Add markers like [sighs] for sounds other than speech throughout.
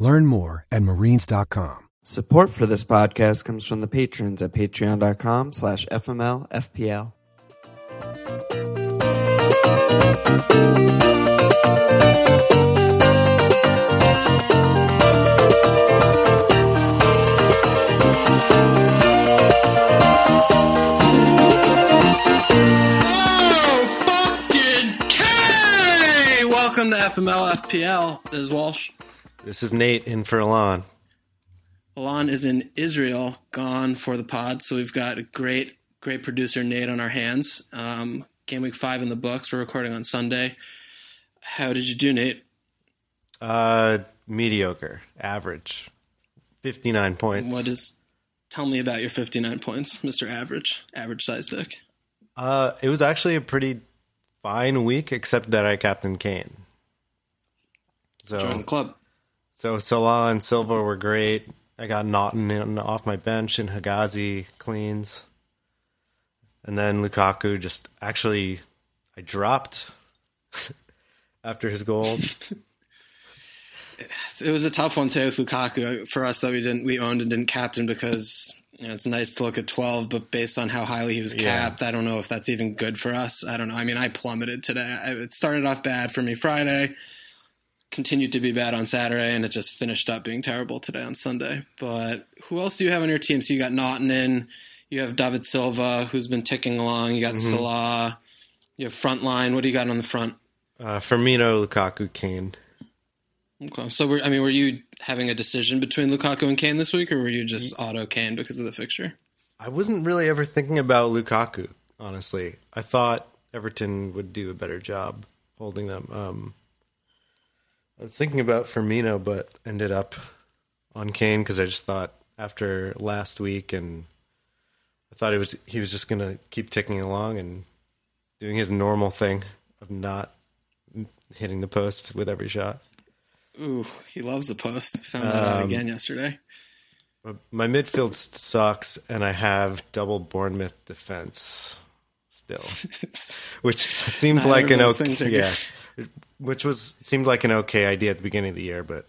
Learn more at marines.com. Support for this podcast comes from the patrons at patreon.com slash fmlfpl. Oh, fucking K! Welcome to FML FPL. This is Walsh. This is Nate in for Alon. Alon is in Israel, gone for the pod, so we've got a great, great producer Nate on our hands. Um, game week five in the books. We're recording on Sunday. How did you do, Nate? Uh, mediocre, average, fifty-nine points. What is? Tell me about your 59 points, [laughs] Mr. Average, average size dick. Uh, it was actually a pretty fine week, except that I captain Kane. So Join the club. So Salah and Silva were great. I got Naughton in off my bench, and Hegazi cleans, and then Lukaku just actually I dropped [laughs] after his goals. [laughs] It was a tough one today with Lukaku for us that we didn't we owned and didn't captain because you know, it's nice to look at 12, but based on how highly he was Yeah. capped, I don't know if that's even good for us. I don't know. I mean, I plummeted today. It started off bad for me Friday, continued to be bad on Saturday, and it just finished up being terrible today on Sunday. But who else do you have on your team? So you got Naughton in, you have David Silva, who's been ticking along, you got Salah, you have front line. What do you got on the front? Uh, Firmino, Lukaku, Kane. Okay. So, were, I mean, were you having a decision between Lukaku and Kane this week, or were you just auto Kane because of the fixture? I wasn't really ever thinking about Lukaku, honestly. I thought Everton would do a better job holding them. Um, I was thinking about Firmino, but ended up on Kane because I just thought after last week, and I thought it was he was just going to keep ticking along and doing his normal thing of not hitting the post with every shot. Ooh, he loves the post. Found that out Um, again yesterday. My midfield sucks, and I have double Bournemouth defense still. [laughs] which seems like an okay, yeah, which was seemed like an okay idea at the beginning of the year, but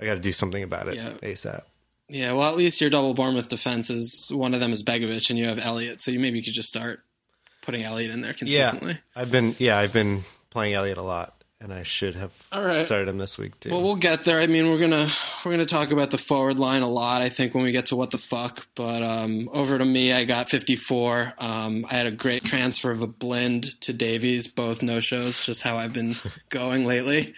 I got to do something about it Yeah. ASAP. yeah, well, at least your double Bournemouth defense is one of them is Begovic, and you have Elliot, so you maybe could just start putting Elliot in there consistently. I've been yeah, I've been playing Elliot a lot, and I should have All right. started him this week too. Well, we'll get there. I mean, we're gonna we're gonna talk about the forward line a lot. I think when we get to what the fuck. But um, over to me, I got 54. Um, I had a great transfer of a Blind to Davies, both no shows. Just how I've been [laughs] going lately.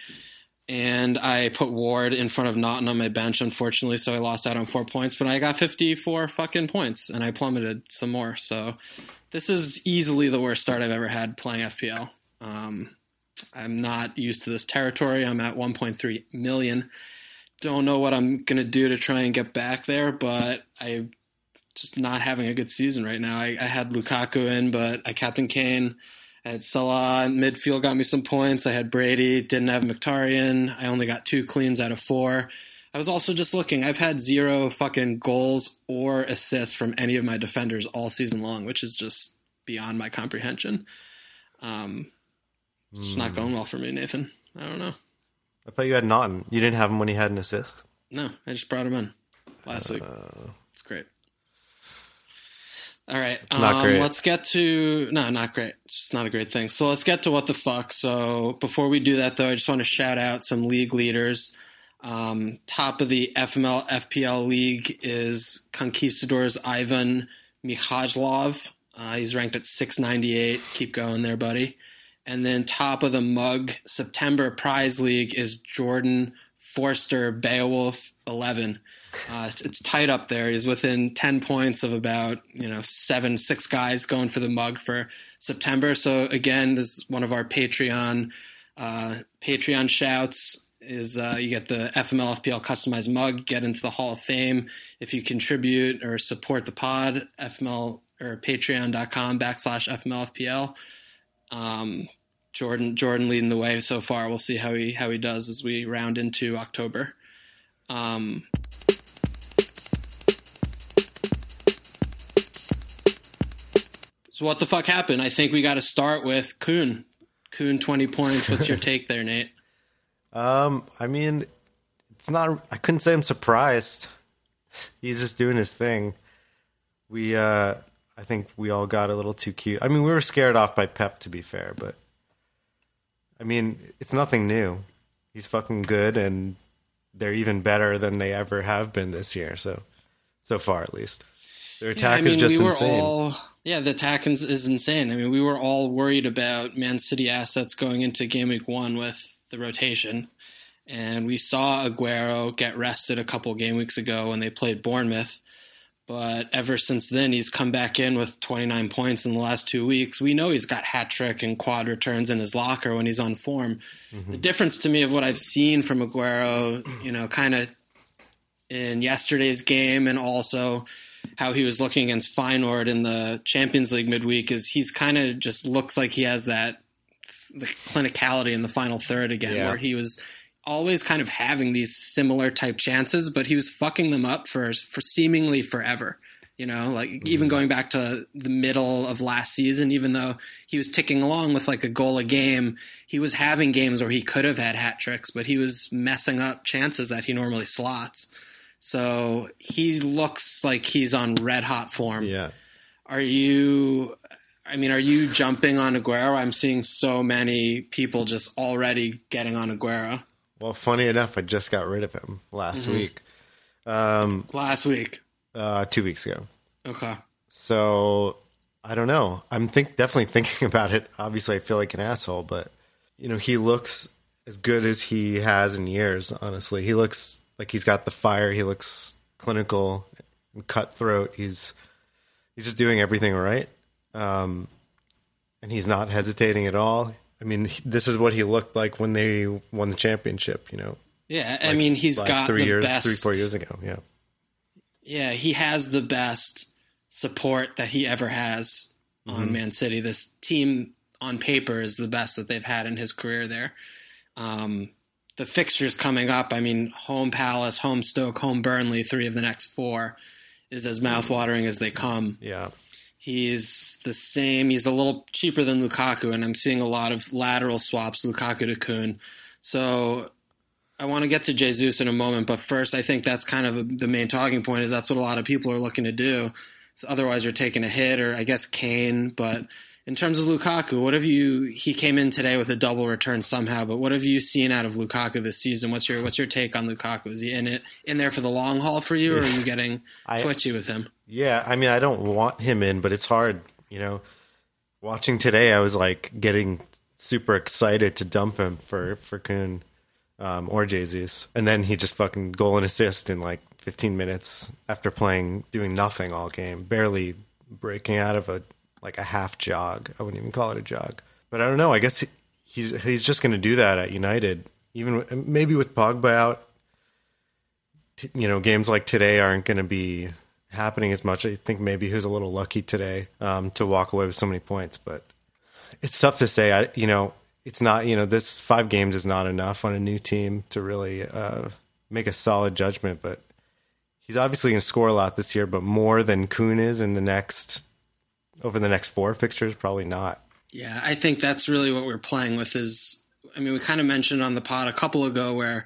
And I put Ward in front of Naughton on my bench, unfortunately, so I lost out on four points. But I got 54 fucking points, and I plummeted some more. So this is easily the worst start I've ever had playing FPL. Um, I'm not used to this territory. I'm at 1.3 million. Don't know what I'm gonna do to try and get back there, but I just not having a good season right now. I, I had Lukaku in, but I captain Kane. I had Salah in midfield, got me some points. I had Brady, didn't have Mkhitaryan. I only got two cleans out of four. I was also just looking. I've had zero fucking goals or assists from any of my defenders all season long, which is just beyond my comprehension. Um, it's just not going well for me, Nathan. I don't know. I thought you had Naughton. You didn't have him when he had an assist. No, I just brought him in last week. It's great. All right, It's not um, great. Let's get to no, not great. It's just not a great thing. So let's get to what the fuck. So before we do that, though, I just want to shout out some league leaders. Um, top of the FML FPL league is Conquistadors Ivan Mihajlov. Uh, he's ranked at 698. Keep going there, buddy. And then top of the mug September prize league is Jordan Forster Beowulf 11. Uh, it's, it's tight up there. He's within 10 points of about, you know, seven, six guys going for the mug for September. So again, this is one of our Patreon, uh, Patreon shouts. is uh, you get the FML FPL customized mug, get into the Hall of Fame. If you contribute or support the pod, FML or patreon.com backslash FML FPL. Um, Jordan Jordan leading the way so far. We'll see how he how he does as we round into October. Um, so what the fuck happened? I think we got to start with Kun. Kun twenty points. What's your [laughs] take there, Nate? Um, I mean, it's not. I couldn't say I'm surprised. He's just doing his thing. We, uh, I think we all got a little too cute. I mean, we were scared off by Pep, to be fair, but I mean, it's nothing new. He's fucking good, and they're even better than they ever have been this year. So, so far at least, their attack yeah, I mean, is just we insane. All, yeah, the attack is, is insane. I mean, we were all worried about Man City assets going into game week one with the rotation. And we saw Aguero get rested a couple game weeks ago when they played Bournemouth. But ever since then, he's come back in with 29 points in the last two weeks. We know he's got hat trick and quad returns in his locker when he's on form. Mm-hmm. The difference to me of what I've seen from Aguero, you know, kind of in yesterday's game and also how he was looking against Feyenoord in the Champions League midweek is he's kind of just looks like he has that the clinicality in the final third again, Yeah. where he was always kind of having these similar type chances, but he was fucking them up for for seemingly forever. You know, like even mm-hmm. going back to the middle of last season, even though he was ticking along with like a goal a game, he was having games where he could have had hat tricks, but he was messing up chances that he normally slots. So he looks like he's on red hot form. yeah. Are you? I mean, are you jumping on Aguero? I'm seeing so many people just already getting on Aguero Well, funny enough, I just got rid of him last week, um, last week. uh, two weeks ago. Okay. So I don't know. I'm think definitely thinking [laughs] about it. Obviously, I feel like an asshole, but you know, he looks as good as he has in years. Honestly, he looks like he's got the fire. He looks clinical and cutthroat. He's he's just doing everything right, um, and he's not hesitating at all. I mean, this is what he looked like when they won the championship. You know, Yeah, I mean, he's like got three the years, best. three four years ago. Yeah, Yeah, he has the best support that he ever has on Mm-hmm. Man City. This team on paper is the best that they've had in his career there. Um, the fixtures coming up, I mean, home Palace, home Stoke, home Burnley, three of the next four is as mouthwatering as they come. yeah. He's the same. He's a little cheaper than Lukaku, and I'm seeing a lot of lateral swaps, Lukaku to Kun. So I want to get to Jesus in a moment, but first, I think that's kind of the main talking point. Is that's what a lot of people are looking to do. So otherwise, you're taking a hit, or I guess Kane. But in terms of Lukaku, what have you? He came in today with a double return somehow, but what have you seen out of Lukaku this season? What's your What's your take on Lukaku? Is he in it in there for the long haul for you, or are you getting I- twitchy with him? Yeah, I mean, I don't want him in, but it's hard. You know, watching today, I was like getting super excited to dump him for for Kun um, or Jesus, and then he just fucking goal and assist in like 15 minutes after playing doing nothing all game, barely breaking out of a like a half jog. I wouldn't even call it a jog, but I don't know. I guess he, he's he's just going to do that at United, even maybe with Pogba out. You know, games like today aren't going to be happening as much. I think maybe he was a little lucky today um, to walk away with so many points, but it's tough to say. I, you know, it's not. You know, this five games is not enough on a new team to really uh, make a solid judgment. But he's obviously going to score a lot this year, but more than Kun is in the next over the next four fixtures, probably not. Yeah, I think that's really what we're playing with is I mean, we kind of mentioned on the pod a couple ago where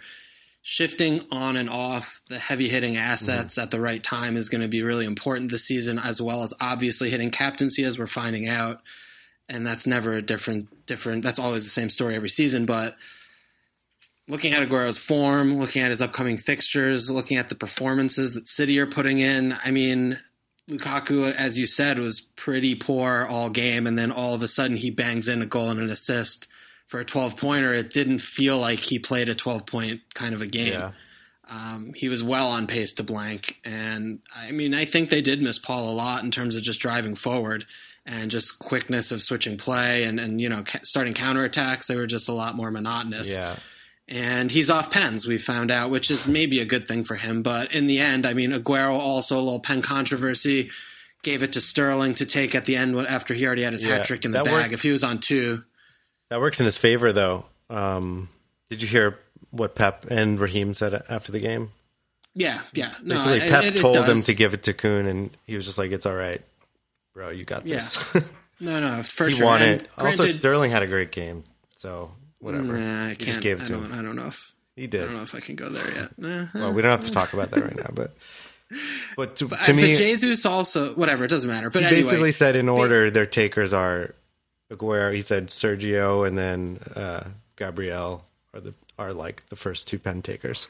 shifting on and off the heavy hitting assets mm-hmm. at the right time is going to be really important this season as well as obviously hitting captaincy as we're finding out. And that's never a different different that's always the same story every season, but looking at Aguero's form, looking at his upcoming fixtures, looking at the performances that City are putting in, I mean, Lukaku, as you said, was pretty poor all game, and then all of a sudden he bangs in a goal and an assist for a 12 pointer. It didn't feel like he played a 12 point kind of a game. Yeah. Um, he was well on pace to blank, and I mean, I think they did miss Paul a lot in terms of just driving forward and just quickness of switching play and and you know ca- starting counterattacks. They were just a lot more monotonous. Yeah. And he's off pens. We found out, which is maybe a good thing for him. But in the end, I mean, Aguero also a little pen controversy. Gave it to Sterling to take at the end after he already had his Yeah, hat trick in the bag. worked. If he was on two, That works in his favor, though. Um, did you hear what Pep and Raheem said after the game? yeah, yeah. No, Basically, Pep it- it told him to give it to Kun, and he was just like, "It's all right, bro. You got this." [laughs] No, no, for he sure. won And it. Also, Sterling had a great game, so whatever. Nah, I can't. just gave it I to don't, him. I don't know if He did. I don't know if I can go there yet. Nah. Well, we don't have to talk about that right now, but but to, But, to me, but Jesus also whatever. It doesn't matter. But he anyway, basically said in order their takers are Aguero. He said Sergio and then uh, Gabriel are the are like the first two pen takers.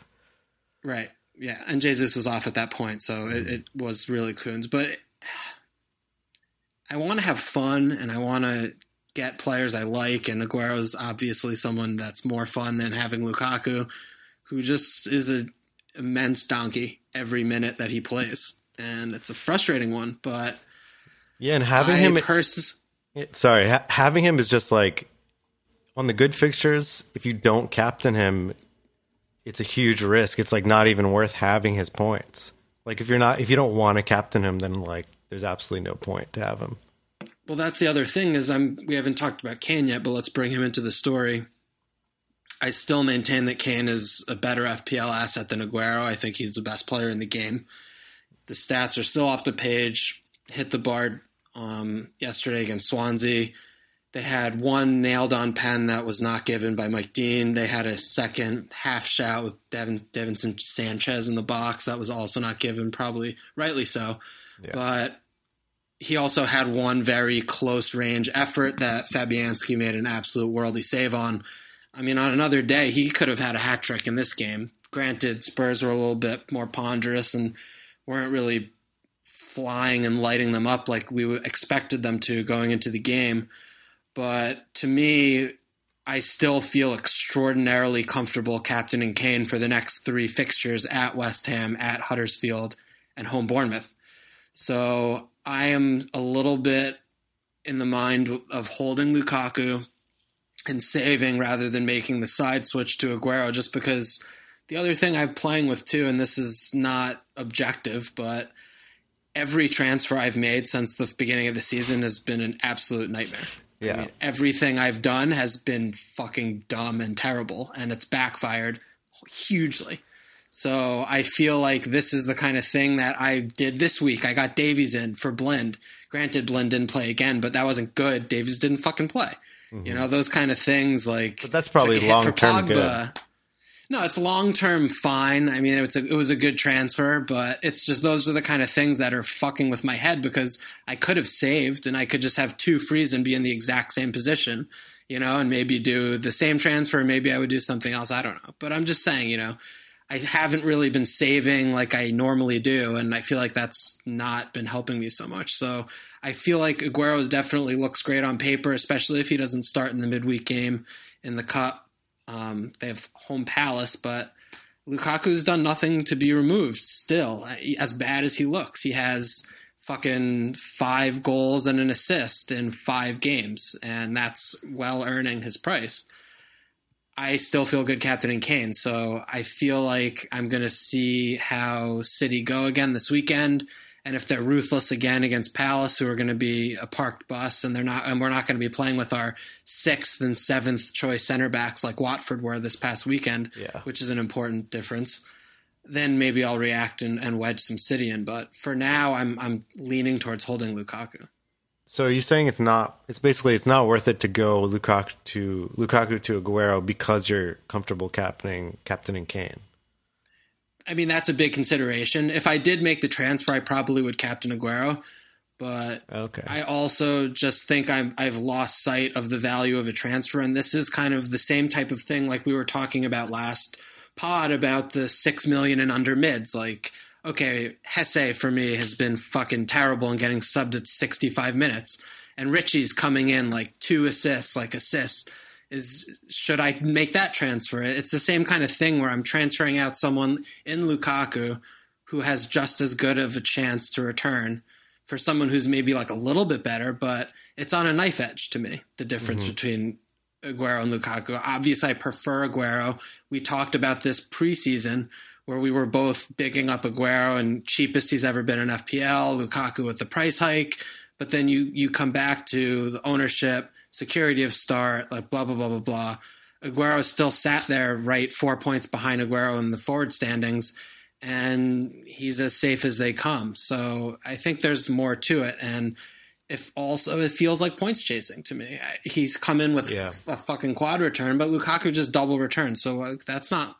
Right. Yeah. And Jesus was off at that point, so it, it was really Kun's. But I want to have fun and I want to get players I like. And Aguero's obviously someone that's more fun than having Lukaku, who just is an immense donkey every minute that he plays. And it's a frustrating one, but Yeah, and having I him pers- sorry, ha- having him is just like on the good fixtures. If you don't captain him, it's a huge risk. It's like not even worth having his points. Like if you're not, if you don't want to captain him, then like there's absolutely no point to have him. Well, that's the other thing is I'm we haven't talked about Kane yet, but let's bring him into the story. I still maintain that Kane is a better FPL asset than Aguero. I think he's the best player in the game. The stats are still off the page. Hit the bar um, yesterday against Swansea. They had one nailed on pen that was not given by Mike Dean. They had a second half shot with Devin Davinson Sanchez in the box that was also not given, probably rightly so. But he also had one very close range effort that Fabianski made an absolute worldly save on. I mean, on another day, he could have had a hat trick in this game. Granted, Spurs were a little bit more ponderous and weren't really flying and lighting them up like we expected them to going into the game. But to me, I still feel extraordinarily comfortable captaining Kane for the next three fixtures at West Ham, at Huddersfield, and home Bournemouth. So I am a little bit in the mind of holding Lukaku and saving rather than making the side switch to Aguero just because the other thing I'm playing with too, and this is not objective, but every transfer I've made since the beginning of the season has been an absolute nightmare. Yeah. I mean, everything I've done has been fucking dumb and terrible, and it's backfired hugely. So I feel like this is the kind of thing that I did this week. I got Davies in for Blind. Granted, Blind didn't play again, but that wasn't good. Davies didn't fucking play. You mm-hmm. know those kind of things. Like, But that's probably like for long-term good. No, it's long term fine. I mean, it's a, it was a good transfer, but it's just those are the kind of things that are fucking with my head because I could have saved and I could just have two frees and be in the exact same position, you know, and maybe do the same transfer. Maybe I would do something else. I don't know. But I'm just saying, you know, I haven't really been saving like I normally do, and I feel like that's not been helping me so much. So I feel like Aguero definitely looks great on paper, especially if he doesn't start in the midweek game in the cup. Um, they have home Palace, but Lukaku's done nothing to be removed. Still, as bad as he looks, he has fucking five goals and an assist in five games, and that's well earning his price. I still feel good captaining Kane, so I feel like I'm going to see how City go again this weekend, and if they're ruthless again against Palace, who are going to be a parked bus, and they're not, and we're not going to be playing with our sixth and seventh choice center backs like Watford were this past weekend, Yeah. which is an important difference. Then maybe I'll react and, and wedge some City in, but for now, I'm I'm leaning towards holding Lukaku. So you're you saying it's not? It's basically it's not worth it to go Lukaku to Lukaku to Aguero because you're comfortable captaining captaining Kane. I mean, that's a big consideration. If I did make the transfer, I probably would captain Aguero. But Okay. I also just think I'm, I've lost sight of the value of a transfer. And this is kind of the same type of thing like we were talking about last pod about the six million and under mids. Like, okay, Hesse for me has been fucking terrible and getting subbed at 65 minutes. And Ritchie's coming in like two assists, like assists. Is should I make that transfer? It's the same kind of thing where I'm transferring out someone in Lukaku who has just as good of a chance to return for someone who's maybe like a little bit better, but it's on a knife edge to me. The difference mm-hmm. between Aguero and Lukaku. Obviously, I prefer Aguero. We talked about this preseason where we were both bigging up Aguero and cheapest he's ever been in FPL, Lukaku with the price hike. But then you you come back to the ownership, security of start, like blah blah blah blah blah. Aguero still sat there, right, four points behind Aguero in the forward standings, and he's as safe as they come. So I think there's more to it, and if also it feels like points chasing to me. He's come in with Yeah. a fucking quad return, but Lukaku just double return, so that's not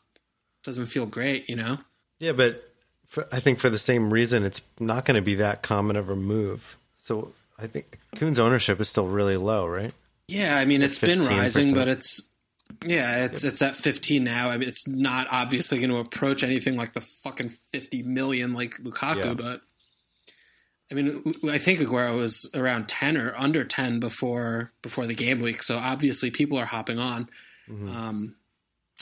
doesn't feel great, you know. Yeah, but for, I think for the same reason, it's not going to be that common of a move. So I think Kun's ownership is still really low, right? Yeah, I mean it's been 15%. rising, but it's yeah, it's it's at 15 now. I mean, it's not obviously going to approach anything like the fucking 50 million like Lukaku, Yeah. but I mean, I think Aguero was around 10 or under 10 before before the game week, so obviously people are hopping on. Mm-hmm. Um,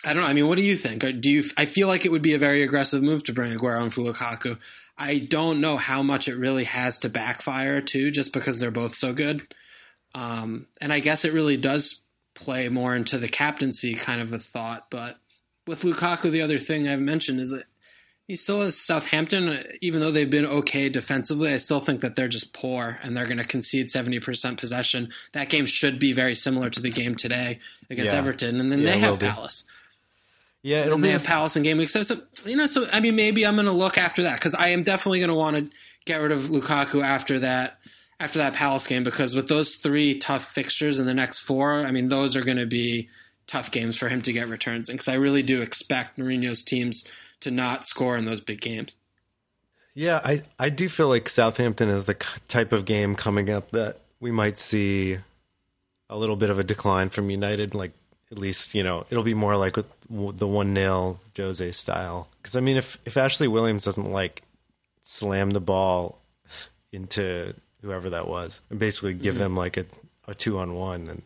I don't know. I mean, what do you think? Do you? I feel like it would be a very aggressive move to bring Aguero and for Lukaku. I don't know how much it really has to backfire too, just because they're both so good. Um, and I guess it really does play more into the captaincy kind of a thought. But with Lukaku, the other thing I've mentioned is that he still has Southampton, even though they've been okay defensively. I still think that they're just poor and they're going to concede seventy percent possession. That game should be very similar to the game today against Yeah. Everton, and then Yeah, they have Palace. Yeah, it'll be a- Palace in game week. So, so you know, so I mean, maybe I'm going to look after that because I am definitely going to want to get rid of Lukaku after that after that Palace game because with those three tough fixtures in the next four, I mean, those are going to be tough games for him to get returns in because I really do expect Mourinho's teams to not score in those big games. Yeah, I, I do feel like Southampton is the type of game coming up that we might see a little bit of a decline from United. Like, at least, you know, it'll be more like with the 1 0 Jose style. Because, I mean, if, if Ashley Williams doesn't, like, slam the ball into whoever that was and basically give them, like, a, a two on one, then,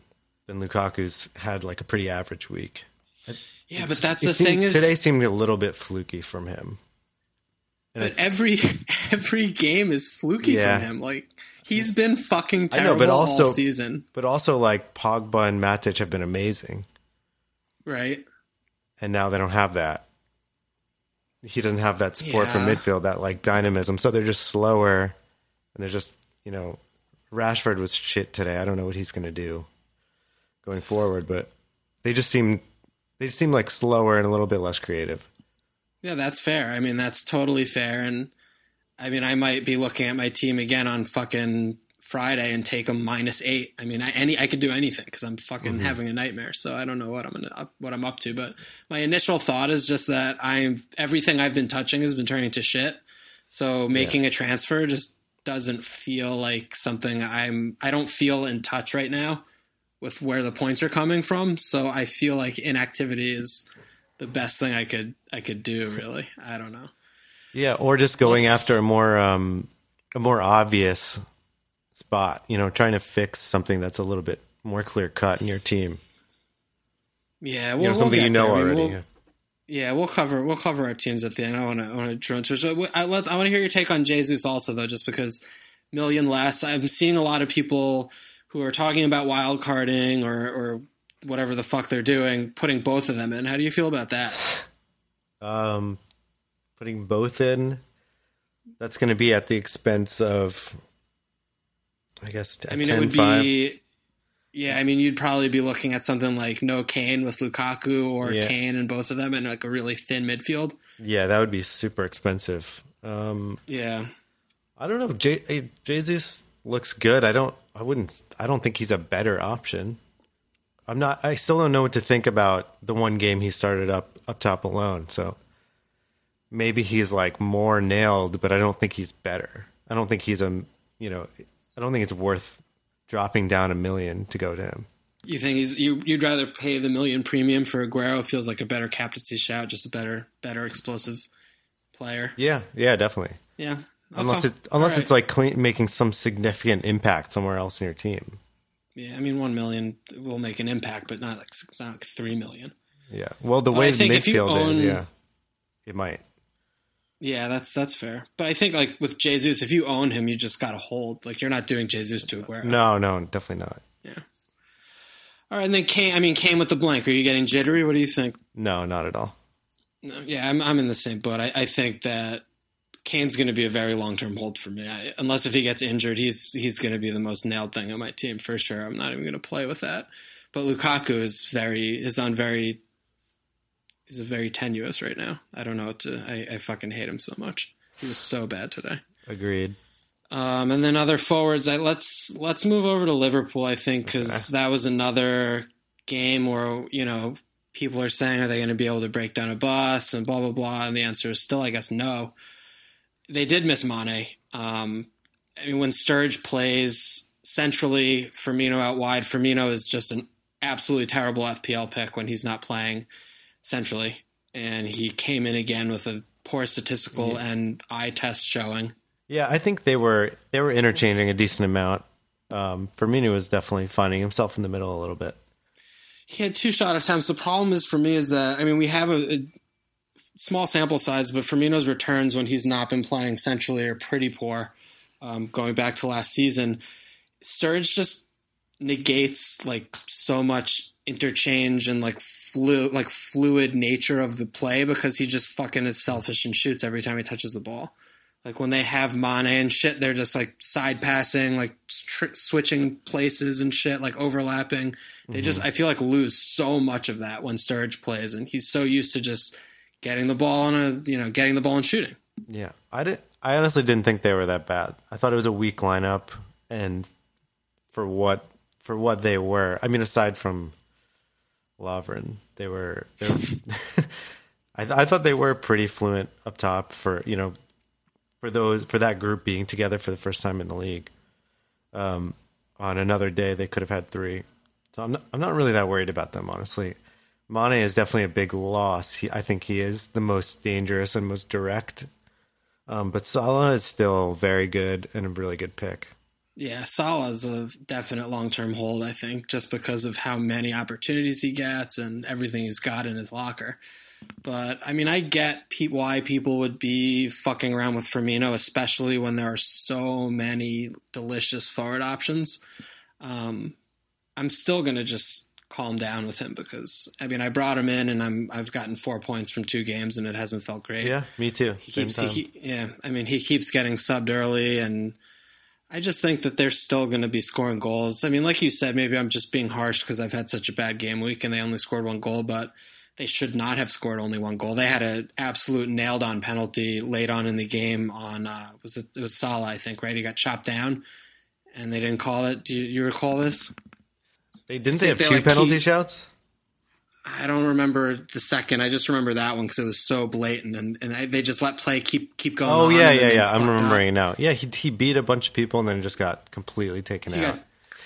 then Lukaku's had, like, a pretty average week. Yeah, but that's the seemed- thing is Today seemed a little bit fluky from him. And But it- every [laughs] every game is fluky Yeah. from him. Like he's been fucking I terrible know, but also all season, But also, like Pogba and Matic have been amazing, right? and now they don't have that. He doesn't have that support from midfield, that like dynamism. So they're just slower, and they're just you know, Rashford was shit today. I don't know what he's going to do going forward, but they just seem they just seem like slower and a little bit less creative. Yeah, that's fair. I mean, that's totally fair. And I mean, I might be looking at my team again on fucking Friday and take them minus eight. I mean, I, any I could do anything because I'm fucking Mm-hmm. having a nightmare. So I don't know what I'm gonna up, what I'm up to. But my initial thought is just that I'm everything I've been touching has been turning to shit. So making a transfer just doesn't feel like something I'm. I don't feel in touch right now with where the points are coming from. So I feel like inactivity is the best thing I could I could do. Really, I don't know. Yeah, or just going Let's- after a more um, a more obvious spot. You know, trying to fix something that's a little bit more clear cut in your team. Yeah, You know, something we'll you know there. I mean, already. we'll- yeah. We'll cover we'll cover our teams at the end. I want to I want to it. So I let I want to hear your take on Jesus also though, just because million less. I'm seeing a lot of people who are talking about wild carding or or whatever the fuck they're doing, putting both of them in. How do you feel about that? Um, putting both in, that's going to be at the expense of, I guess, I mean, it would be. Yeah, I mean, you'd probably be looking at something like no Kane with Lukaku or Yeah. Kane and both of them and like a really thin midfield. Yeah, that would be super expensive. Um, Yeah. I don't know. J- eh, Jesus looks good. I don't. I wouldn't. I don't think he's a better option. I'm not. I still don't know what to think about the one game he started up up top alone. So maybe he's like more nailed, but I don't think he's better. I don't think he's a. You know, I don't think it's worth dropping down a million to go to him. You think he's you? You'd rather pay the million premium for Aguero? Feels like a better captaincy shout, just a better, better explosive player. Yeah. Yeah. Definitely. Yeah, Unless it unless right. it's like clean, making some significant impact somewhere else in your team. yeah. I mean, one million will make an impact, but not like not like three million. Yeah. Well, the Well, way the think if you midfield is, yeah, it might. Yeah, that's that's fair. But I think like with Jesus, if you own him, you just got to hold. Like you're not doing Jesus to Aguero. No, no, definitely not. Yeah. All right, and then Kane. I mean, Kane with the blank. Are you getting jittery? What do you think? No, not at all. No, yeah, I'm I'm in the same boat. I, I think that Kane's going to be a very long term hold for me. I, unless if he gets injured, he's he's going to be the most nailed thing on my team for sure. I'm not even going to play with that. But Lukaku is very is on very is a very tenuous right now. I don't know what to. I, I fucking hate him so much. He was so bad today. Agreed. Um, and then other forwards. I, let's let's move over to Liverpool. I think because Okay. that was another game where you know people are saying are they going to be able to break down a bus and blah blah blah, and the answer is still I guess no. They did miss Mane. Um, I mean, when Sturge plays centrally, Firmino out wide. Firmino is just an absolutely terrible FPL pick when he's not playing centrally, and he came in again with a poor statistical and eye test showing. Yeah, I think they were they were interchanging a decent amount. Um, Firmino was definitely finding himself in the middle a little bit. He had two shot attempts. The problem is for me is that I mean we have a, a small sample size, but Firmino's returns when he's not been playing centrally are pretty poor. Um, going back to last season, Sturge just negates like so much interchange and like flu like fluid nature of the play because he just fucking is selfish and shoots every time he touches the ball. Like when they have Mane and shit, they're just like side passing, like tr- switching places and shit, like overlapping. They just, mm-hmm. I feel like lose so much of that when Sturge plays, and he's so used to just getting the ball on a, you know, getting the ball and shooting. Yeah, I did. I honestly didn't think they were that bad. I thought it was a weak lineup, and for what for what they were, I mean, aside from Lovren, they were. They were [laughs] I, th- I thought they were pretty fluent up top for you know for those for that group being together for the first time in the league. Um, on another day, they could have had three, so I'm not. I'm not really that worried about them, honestly. Mane is definitely a big loss. He, I think he is the most dangerous and most direct. Um, but Salah is still very good and a really good pick. Yeah, Salah's a definite long term hold, I think, just because of how many opportunities he gets and everything he's got in his locker. But I mean, I get pe- why people would be fucking around with Firmino, especially when there are so many delicious forward options. Um, I'm still gonna just calm down with him because I mean, I brought him in and I'm I've gotten four points from two games and it hasn't felt great. Yeah, me too. He keeps, he, yeah, I mean, he keeps getting subbed early, and I just think that they're still going to be scoring goals. I mean, like you said, maybe I'm just being harsh because I've had such a bad game week and they only scored one goal, but they should not have scored only one goal. They had an absolute nailed on penalty late on in the game on uh, was it, it was Salah, I think, right? He got chopped down, and they didn't call it. Do you, you recall this? they didn't they have they, two like, penalty keep- shouts? I don't remember the second. I just remember that one because it was so blatant, and, and I, they just let play keep keep going. Oh yeah, yeah, yeah. I'm fucked up. remembering now. Yeah, he he beat a bunch of people and then just got completely taken He out.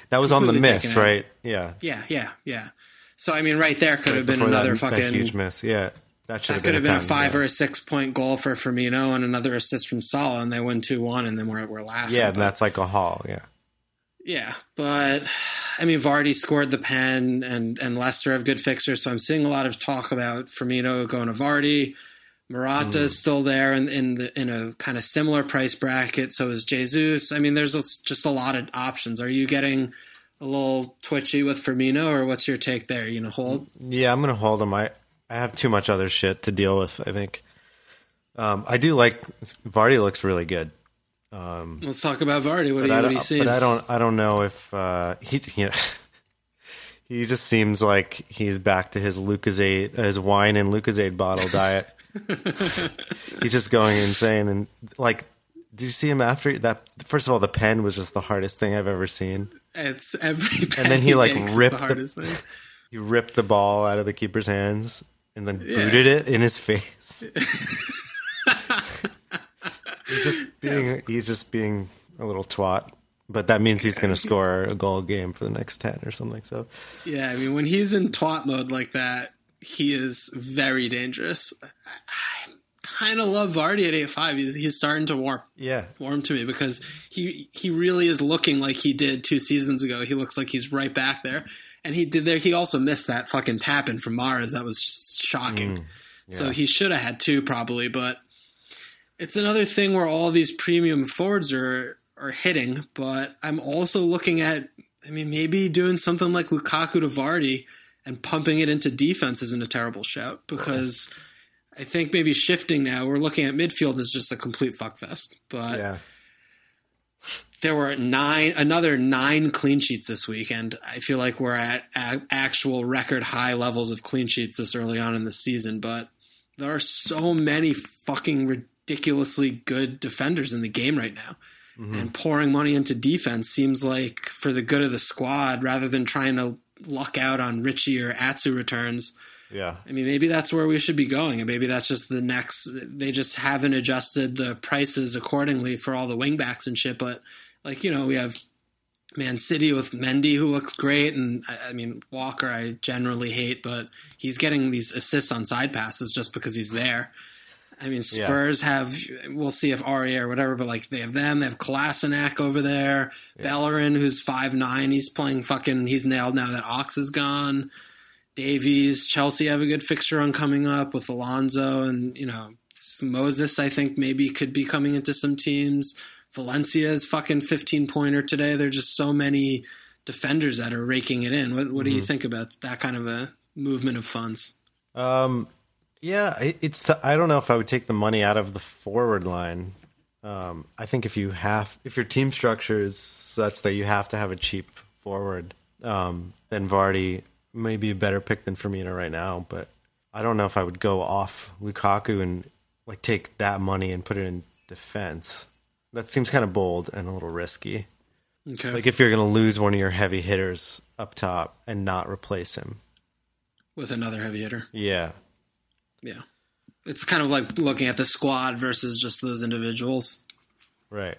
That was on the miss, out. right? Yeah. Yeah, yeah, yeah. So I mean, right there could have been another that, fucking. that huge miss. Yeah, that should that have could have been a five yeah. or a six point goal for Firmino and another assist from Salah, and they win two one, and then we're we're laughing. Yeah, and that's like a haul. Yeah. Yeah. But I mean, Vardy scored the pen, and and Leicester have good fixtures, so I'm seeing a lot of talk about Firmino going to Vardy. Morata Hmm. is still there in, in the in a kind of similar price bracket. So is Jesus. I mean, there's a, just a lot of options. Are you getting a little twitchy with Firmino, or what's your take there? You know, hold. Yeah, I'm gonna hold him. I I have too much other shit to deal with. I think. Um, I do like Vardy. Looks really good. Let's talk about Vardy. What, do I you, what don't, you see? but I don't. I don't know if uh, he. You [laughs] know, he just seems like he's back to his Lucozade, his wine and Lucozade bottle diet. [laughs] he's just going insane and like. Did you see him after that? First of all, the pen was just the hardest thing I've ever seen. It's every And then he, like, ripped the the- thing. [laughs] He ripped the ball out of the keeper's hands and then Yeah. booted it in his face. He's just being he's just being a little twat. But that means he's going to score a goal a game for the next 10 or something. So, Yeah, I mean, when he's in twat mode like that, he is very dangerous. I, I kind of love Vardy at eight five. He's he's starting to warm yeah. warm to me because he he really is looking like he did two seasons ago. He looks like he's right back there, and he did there. He also missed that fucking tap in from Mahrez. That was shocking. Mm, so he should have had two probably, but it's another thing where all these premium forwards are are hitting. But I'm also looking at I mean, maybe doing something like Lukaku to Vardy and pumping it into defense isn't a terrible shout because I think maybe shifting now. We're looking at midfield as just a complete fuckfest, but Yeah. there were nine another nine clean sheets this week and i feel like we're at a- actual record high levels of clean sheets this early on in the season but there are so many fucking ridiculously good defenders in the game right now mm-hmm. and pouring money into defense seems like for the good of the squad rather than trying to luck out on Ritchie or atsu returns Yeah. I mean, maybe that's where we should be going, and maybe that's just the next. They just haven't adjusted the prices accordingly for all the wingbacks and shit. But like you know, we have Man City with Mendy, who looks great, and I, I mean Walker, I generally hate, but he's getting these assists on side passes just because he's there. I mean, Yeah. Spurs have. We'll see if Aurier or whatever, but like they have them. They have Kolasinac over there. Bellerin, who's five nine, he's playing fucking. He's nailed now that Ox is gone. Davies, Chelsea have a good fixture on coming up with Alonso and you know Moses. I think maybe could be coming into some teams. Valencia's fucking fifteen pointer today. There's just so many defenders that are raking it in. What, what do you think about that kind of a movement of funds? Um, yeah, it, it's. I don't know if I would take the money out of the forward line. Um, I think if you have, if your team structure is such that you have to have a cheap forward, um, then Vardy may be a better pick than Firmino right now. But I don't know if I would go off Lukaku and like take that money and put it in defense. That seems kind of bold and a little risky. Okay, Like if you're going to lose one of your heavy hitters up top and not replace him. with another heavy hitter. Yeah, Yeah, it's kind of like looking at the squad versus just those individuals. Right.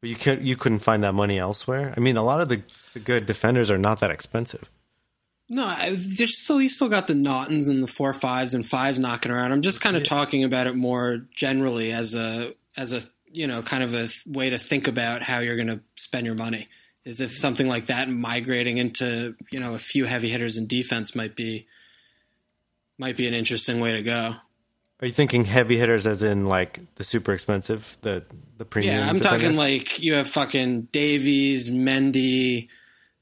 But you could you couldn't find that money elsewhere. I mean, a lot of the, the good defenders are not that expensive. No, I- there's still you still got the Naughtons and the four fives and fives knocking around. I'm just kind of talking about it more generally as a as a you know kind of a th- way to think about how you're going to spend your money. Is if something like that migrating into you know a few heavy hitters in defense might be might be an interesting way to go. Are you thinking heavy hitters as in like the super expensive, the the premium? Yeah, I'm defenders? talking like you have fucking Davies, Mendy,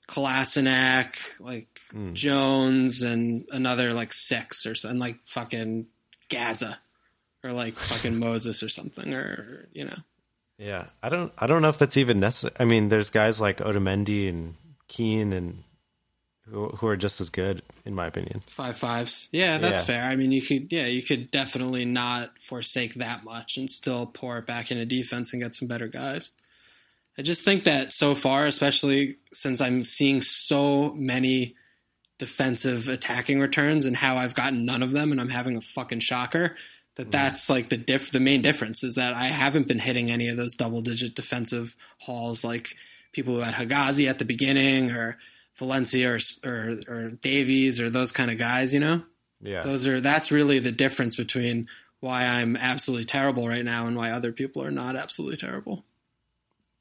Kolasinac, like Hmm. Jones, and another like six or something, like fucking Gaza, or like fucking [laughs] Moses or something, or you know, Yeah, I don't I don't know if that's even necessary. I mean, there's guys like Otamendi and Keane and who who are just as good in my opinion. five fives. Yeah, that's Yeah. fair. I mean, you could, yeah, you could definitely not forsake that much and still pour it back into defense and get some better guys. I just think that so far, especially since I'm seeing so many defensive attacking returns and how I've gotten none of them and I'm having a fucking shocker that mm. that's like the diff the main difference is that I haven't been hitting any of those double digit defensive hauls like people who had Hegazi at the beginning or Valencia or or, or Davies or those kind of guys, you know? Yeah. Those are that's really the difference between why I'm absolutely terrible right now and why other people are not absolutely terrible.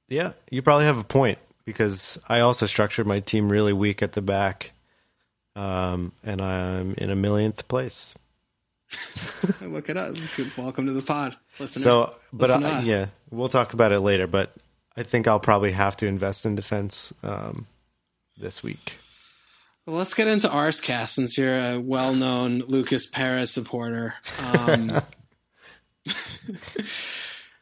Yeah, you probably have a point because I also structured my team really weak at the back. Um, and I'm in a millionth place. [laughs] Look it up. Welcome to the pod. Listen. So, but Listen to I, us. yeah, we'll talk about it later. But I think I'll probably have to invest in defense um, this week. Well, let's get into Arscast since you're a well-known Lucas Perez supporter. Um, [laughs]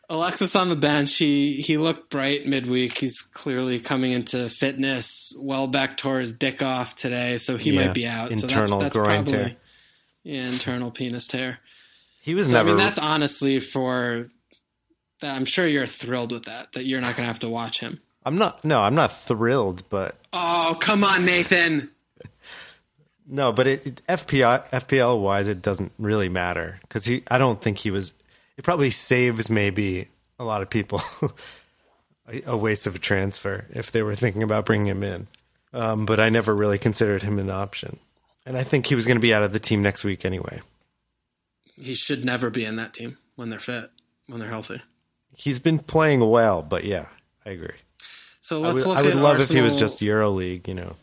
Alexis on the bench. He he looked bright midweek. He's clearly coming into fitness. Welbeck tore his dick off today, so he Yeah, might be out. internal so that's, that's groin probably tear. yeah, internal penis tear. He was So, never. I mean, that's honestly for. That I'm sure you're thrilled with that. That you're not going to have to watch him. I'm not. No, I'm not thrilled, but Oh come on, Nathan. no, but it, it FPL FPL wise, it doesn't really matter because he. I don't think he was. It probably saves maybe a lot of people [laughs] a, a waste of a transfer if they were thinking about bringing him in. Um, but I never really considered him an option, and I think he was going to be out of the team next week anyway. He should never be in that team when they're fit, when they're healthy. He's been playing well, but yeah, I agree. So I let's would, look I would love if he was Arsenal. just EuroLeague, you know,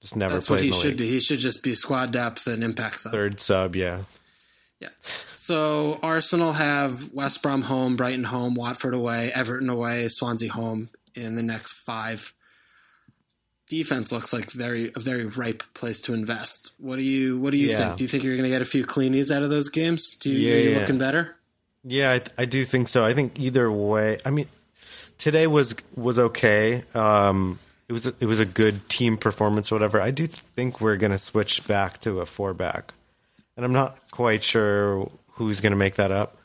just never That's played what he should league. be. He should just be squad depth and impact sub. Third sub, yeah. Yeah. So Arsenal have West Brom home, Brighton home, Watford away, Everton away, Swansea home in the next five. defense looks like very a very ripe place to invest. What do you what do you Yeah. think? Do you think you're going to get a few cleanies out of those games? Do you, Yeah, are you yeah. looking better? Yeah, I, I do think so. I think either way. I mean, today was was okay. Um, it was a, it was a good team performance, or whatever. I do think we're going to switch back to a four back, and I'm not quite sure who's going to make that up.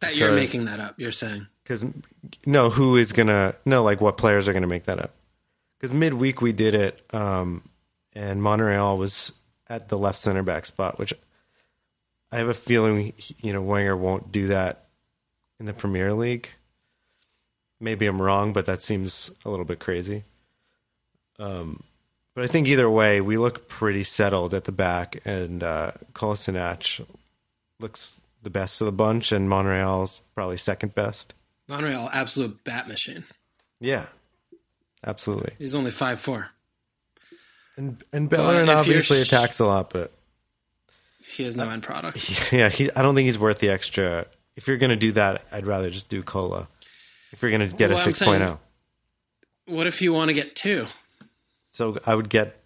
That you're making that up. You're saying. Because no, who is going to no like what players are going to make that up? Because midweek we did it, um, and Monreal was at the left center back spot, which I have a feeling you know Wenger won't do that in the Premier League. Maybe I'm wrong, but that seems a little bit crazy. Um, but I think either way, we look pretty settled at the back, and uh, Kolasinac looks the best of the bunch, and Monreal's probably second best. Monreal, absolute bat machine. Yeah, absolutely. He's only five four. And and Bellerin obviously attacks a lot, but He has no end product. [laughs] yeah, he, I don't think he's worth the extra. If you're going to do that, I'd rather just do Cola. If you're going to get Well, a 6.0, saying- What if you want to get two? so I would get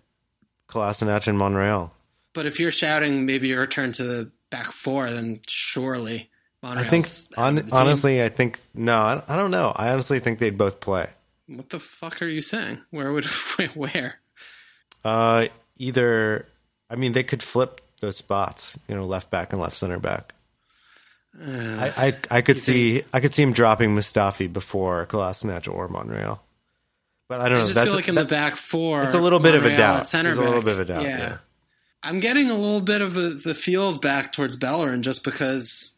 Kolasinac and Monreal. But if you're shouting maybe your return to the back four, then surely I think on, of the team. honestly, I think no, I, I don't know. I honestly think they'd both play. What the fuck are you saying? Where would [laughs] where? Uh, either, I mean, they could flip those spots. You know, left back and left center back. I, I I could see I could see him dropping Mustafi before Kolasinac or Monreal. But I don't know. I know. just that's feel like in that- the back four, it's a little bit of a doubt. Center It's a little bit of a doubt, yeah. I'm getting a little bit of a, the feels back towards Bellerin just because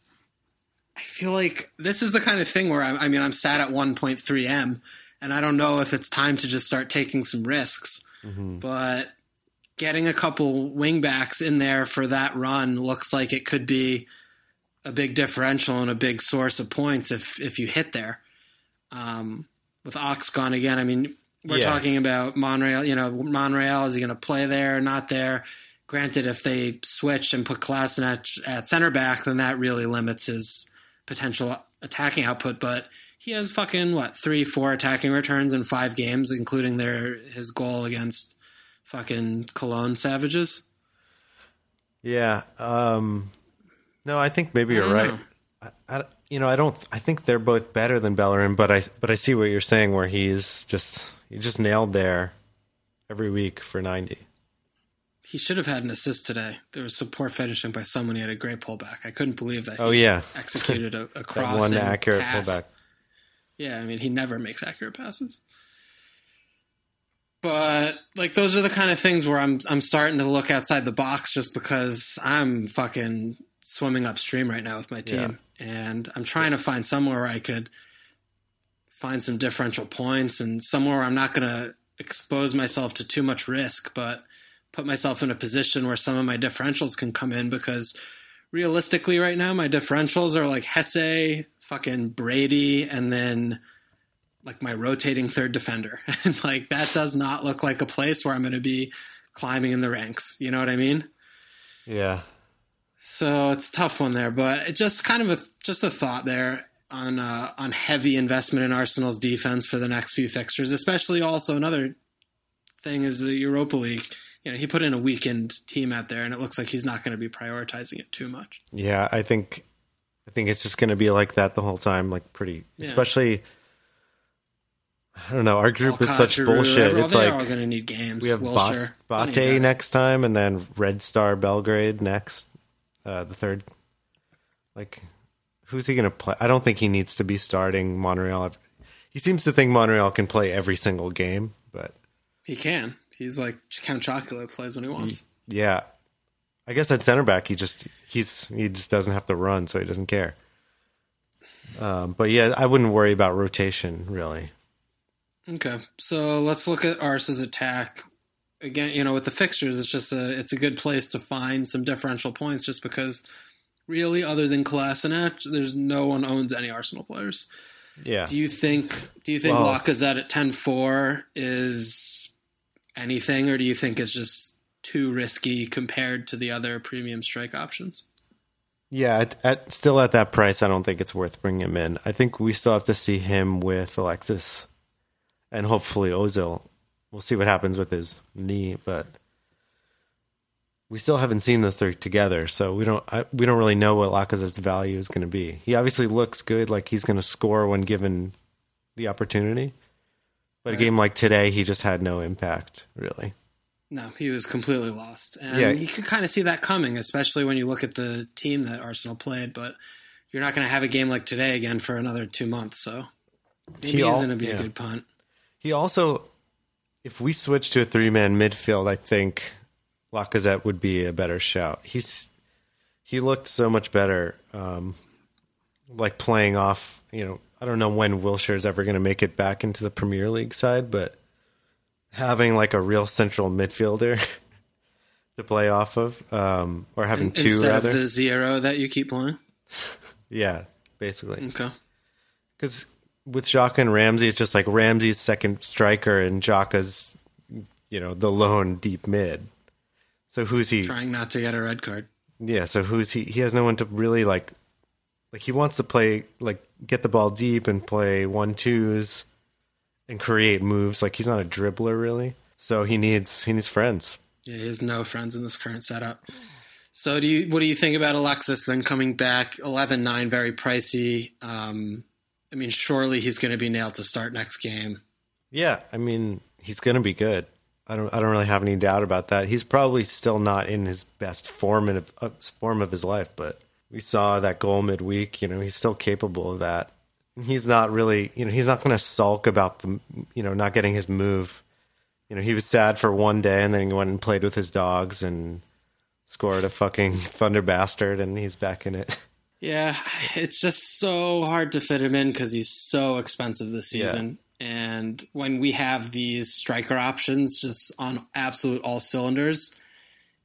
I feel like this is the kind of thing where I'm, I mean I'm sat at 1.3 m and I don't know if it's time to just start taking some risks, Mm-hmm. but getting a couple wingbacks in there for that run looks like it could be a big differential and a big source of points if if you hit there. Um, with Ox gone again, I mean, we're Yeah. talking about Monreal. You know, Monreal is he going to play there? Or not there? Granted, if they switch and put Klassen at, at center back, then that really limits his potential attacking output. But he has fucking what three, four attacking returns in five games, including their his goal against fucking Cologne Savages. Yeah. Um, no, I think maybe you're right. Mm. I, I, you know, I don't. I think they're both better than Bellerin, but I but I see what you're saying. Where he's just he just nailed there every week for ninety. He should have had an assist today. There was some poor finishing by someone. He had a great pullback. I couldn't believe that. Oh he yeah, executed a, a [laughs] cross one accurate pass. pullback. Yeah, I mean, he never makes accurate passes. But like those are the kind of things where I'm I'm starting to look outside the box just because I'm fucking swimming upstream right now with my team and I'm trying to find somewhere where I could find some differential points and somewhere where I'm not going to expose myself to too much risk but put myself in a position where some of my differentials can come in because realistically right now my differentials are like Hesse, fucking Brady, and then like my rotating third defender. [laughs] and like that does not look like a place where I'm going to be climbing in the ranks. You know what I mean? Yeah, So it's a tough one there, but it just kind of a just a thought there on uh, on heavy investment in Arsenal's defense for the next few fixtures, especially also another thing is the Europa League. You know, he put in a weakened team out there, and it looks like he's not going to be prioritizing it too much. yeah. I think I think it's just going to be like that the whole time. Like pretty, Yeah. especially. I don't know. Our group is such bullshit. It's like all going to need games. We have Bate plenty of Bate guys. next time, and then Red Star Belgrade next, uh, the third. Like, who's he going to play? I don't think he needs to be starting Monreal. He seems to think Monreal can play every single game, but He can. He's like Count Chocula plays when he wants. yeah, I guess at center back he just he's he just doesn't have to run, so he doesn't care. Um, but yeah, I wouldn't worry about rotation really. Okay, so let's look at Ars's attack again. You know, with the fixtures, it's just a it's a good place to find some differential points, just because really, other than Kolasinac, there's no one owns any Arsenal players. Yeah, Do you think Do you think Well- Lacazette at 10-4 is anything, or do you think it's just too risky compared to the other premium strike options? Yeah, at, at still at that price, I don't think it's worth bringing him in. I think we still have to see him with Alexis and hopefully Ozil. We'll see what happens with his knee, but we still haven't seen those three together, so we don't I, we don't really know what Lacazette's value is going to be. He obviously looks good, like he's going to score when given the opportunity, but Right. a game like today, he just had no impact really. No, he was completely lost. And Yeah. you could kind of see that coming, especially when you look at the team that Arsenal played. But you're not going to have a game like today again for another two months. So maybe He he's going to be yeah. a good punt. He also, if we switch to a three man midfield, I think Lacazette would be a better shout. He's he looked so much better, um, like playing off. You know, I don't know when Wilshere's ever going to make it back into the Premier League side, but having like a real central midfielder [laughs] to play off of, um, or having two Instead rather, of the zero that you keep playing. [laughs] yeah, basically. Okay. Because with Xhaka and Ramsey, it's just like Ramsey's second striker and Xhaka's, you know, the lone deep mid. So who's he? Trying not to get a red card. Yeah. So who's he? He has no one to really like. Like he wants to play like get the ball deep and play one twos, and create moves. Like he's not a dribbler really. So he needs he needs friends. Yeah, he has no friends in this current setup. So do you? What do you think about Alexis then coming back? 11-9, very pricey. Um, I mean, surely he's going to be nailed to start next game. Yeah, I mean, he's going to be good. I don't I don't really have any doubt about that. He's probably still not in his best form in uh, form of his life, but we saw that goal midweek, you know, he's still capable of that. He's not really, you know, he's not going to sulk about the, you know, not getting his move. You know, he was sad for one day and then he went and played with his dogs and scored a fucking [laughs] thunder bastard and he's back in it. [laughs] Yeah, it's just so hard to fit him in because he's so expensive this Yeah. season. And when we have these striker options just on absolute all cylinders,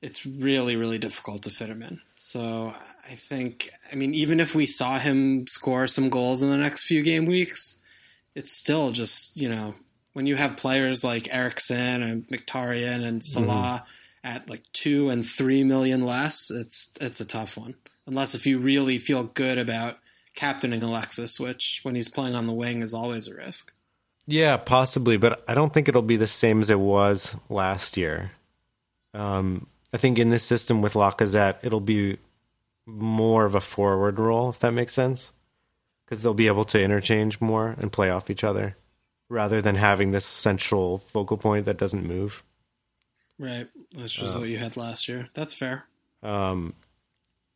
it's really, really difficult to fit him in. So I think, I mean, even if we saw him score some goals in the next few game weeks, it's still just, you know, when you have players like Eriksen and Mkhitaryan and mm-hmm. Salah at like two and three million less, it's it's a tough one. Unless if you really feel good about captaining Alexis, which when he's playing on the wing is always a risk. Yeah, possibly, but I don't think it'll be the same as it was last year. Um, I think in this system with Lacazette, it'll be more of a forward role, if that makes sense, because they'll be able to interchange more and play off each other, rather than having this central focal point that doesn't move. Right. That's just what you had last year. That's fair. Um,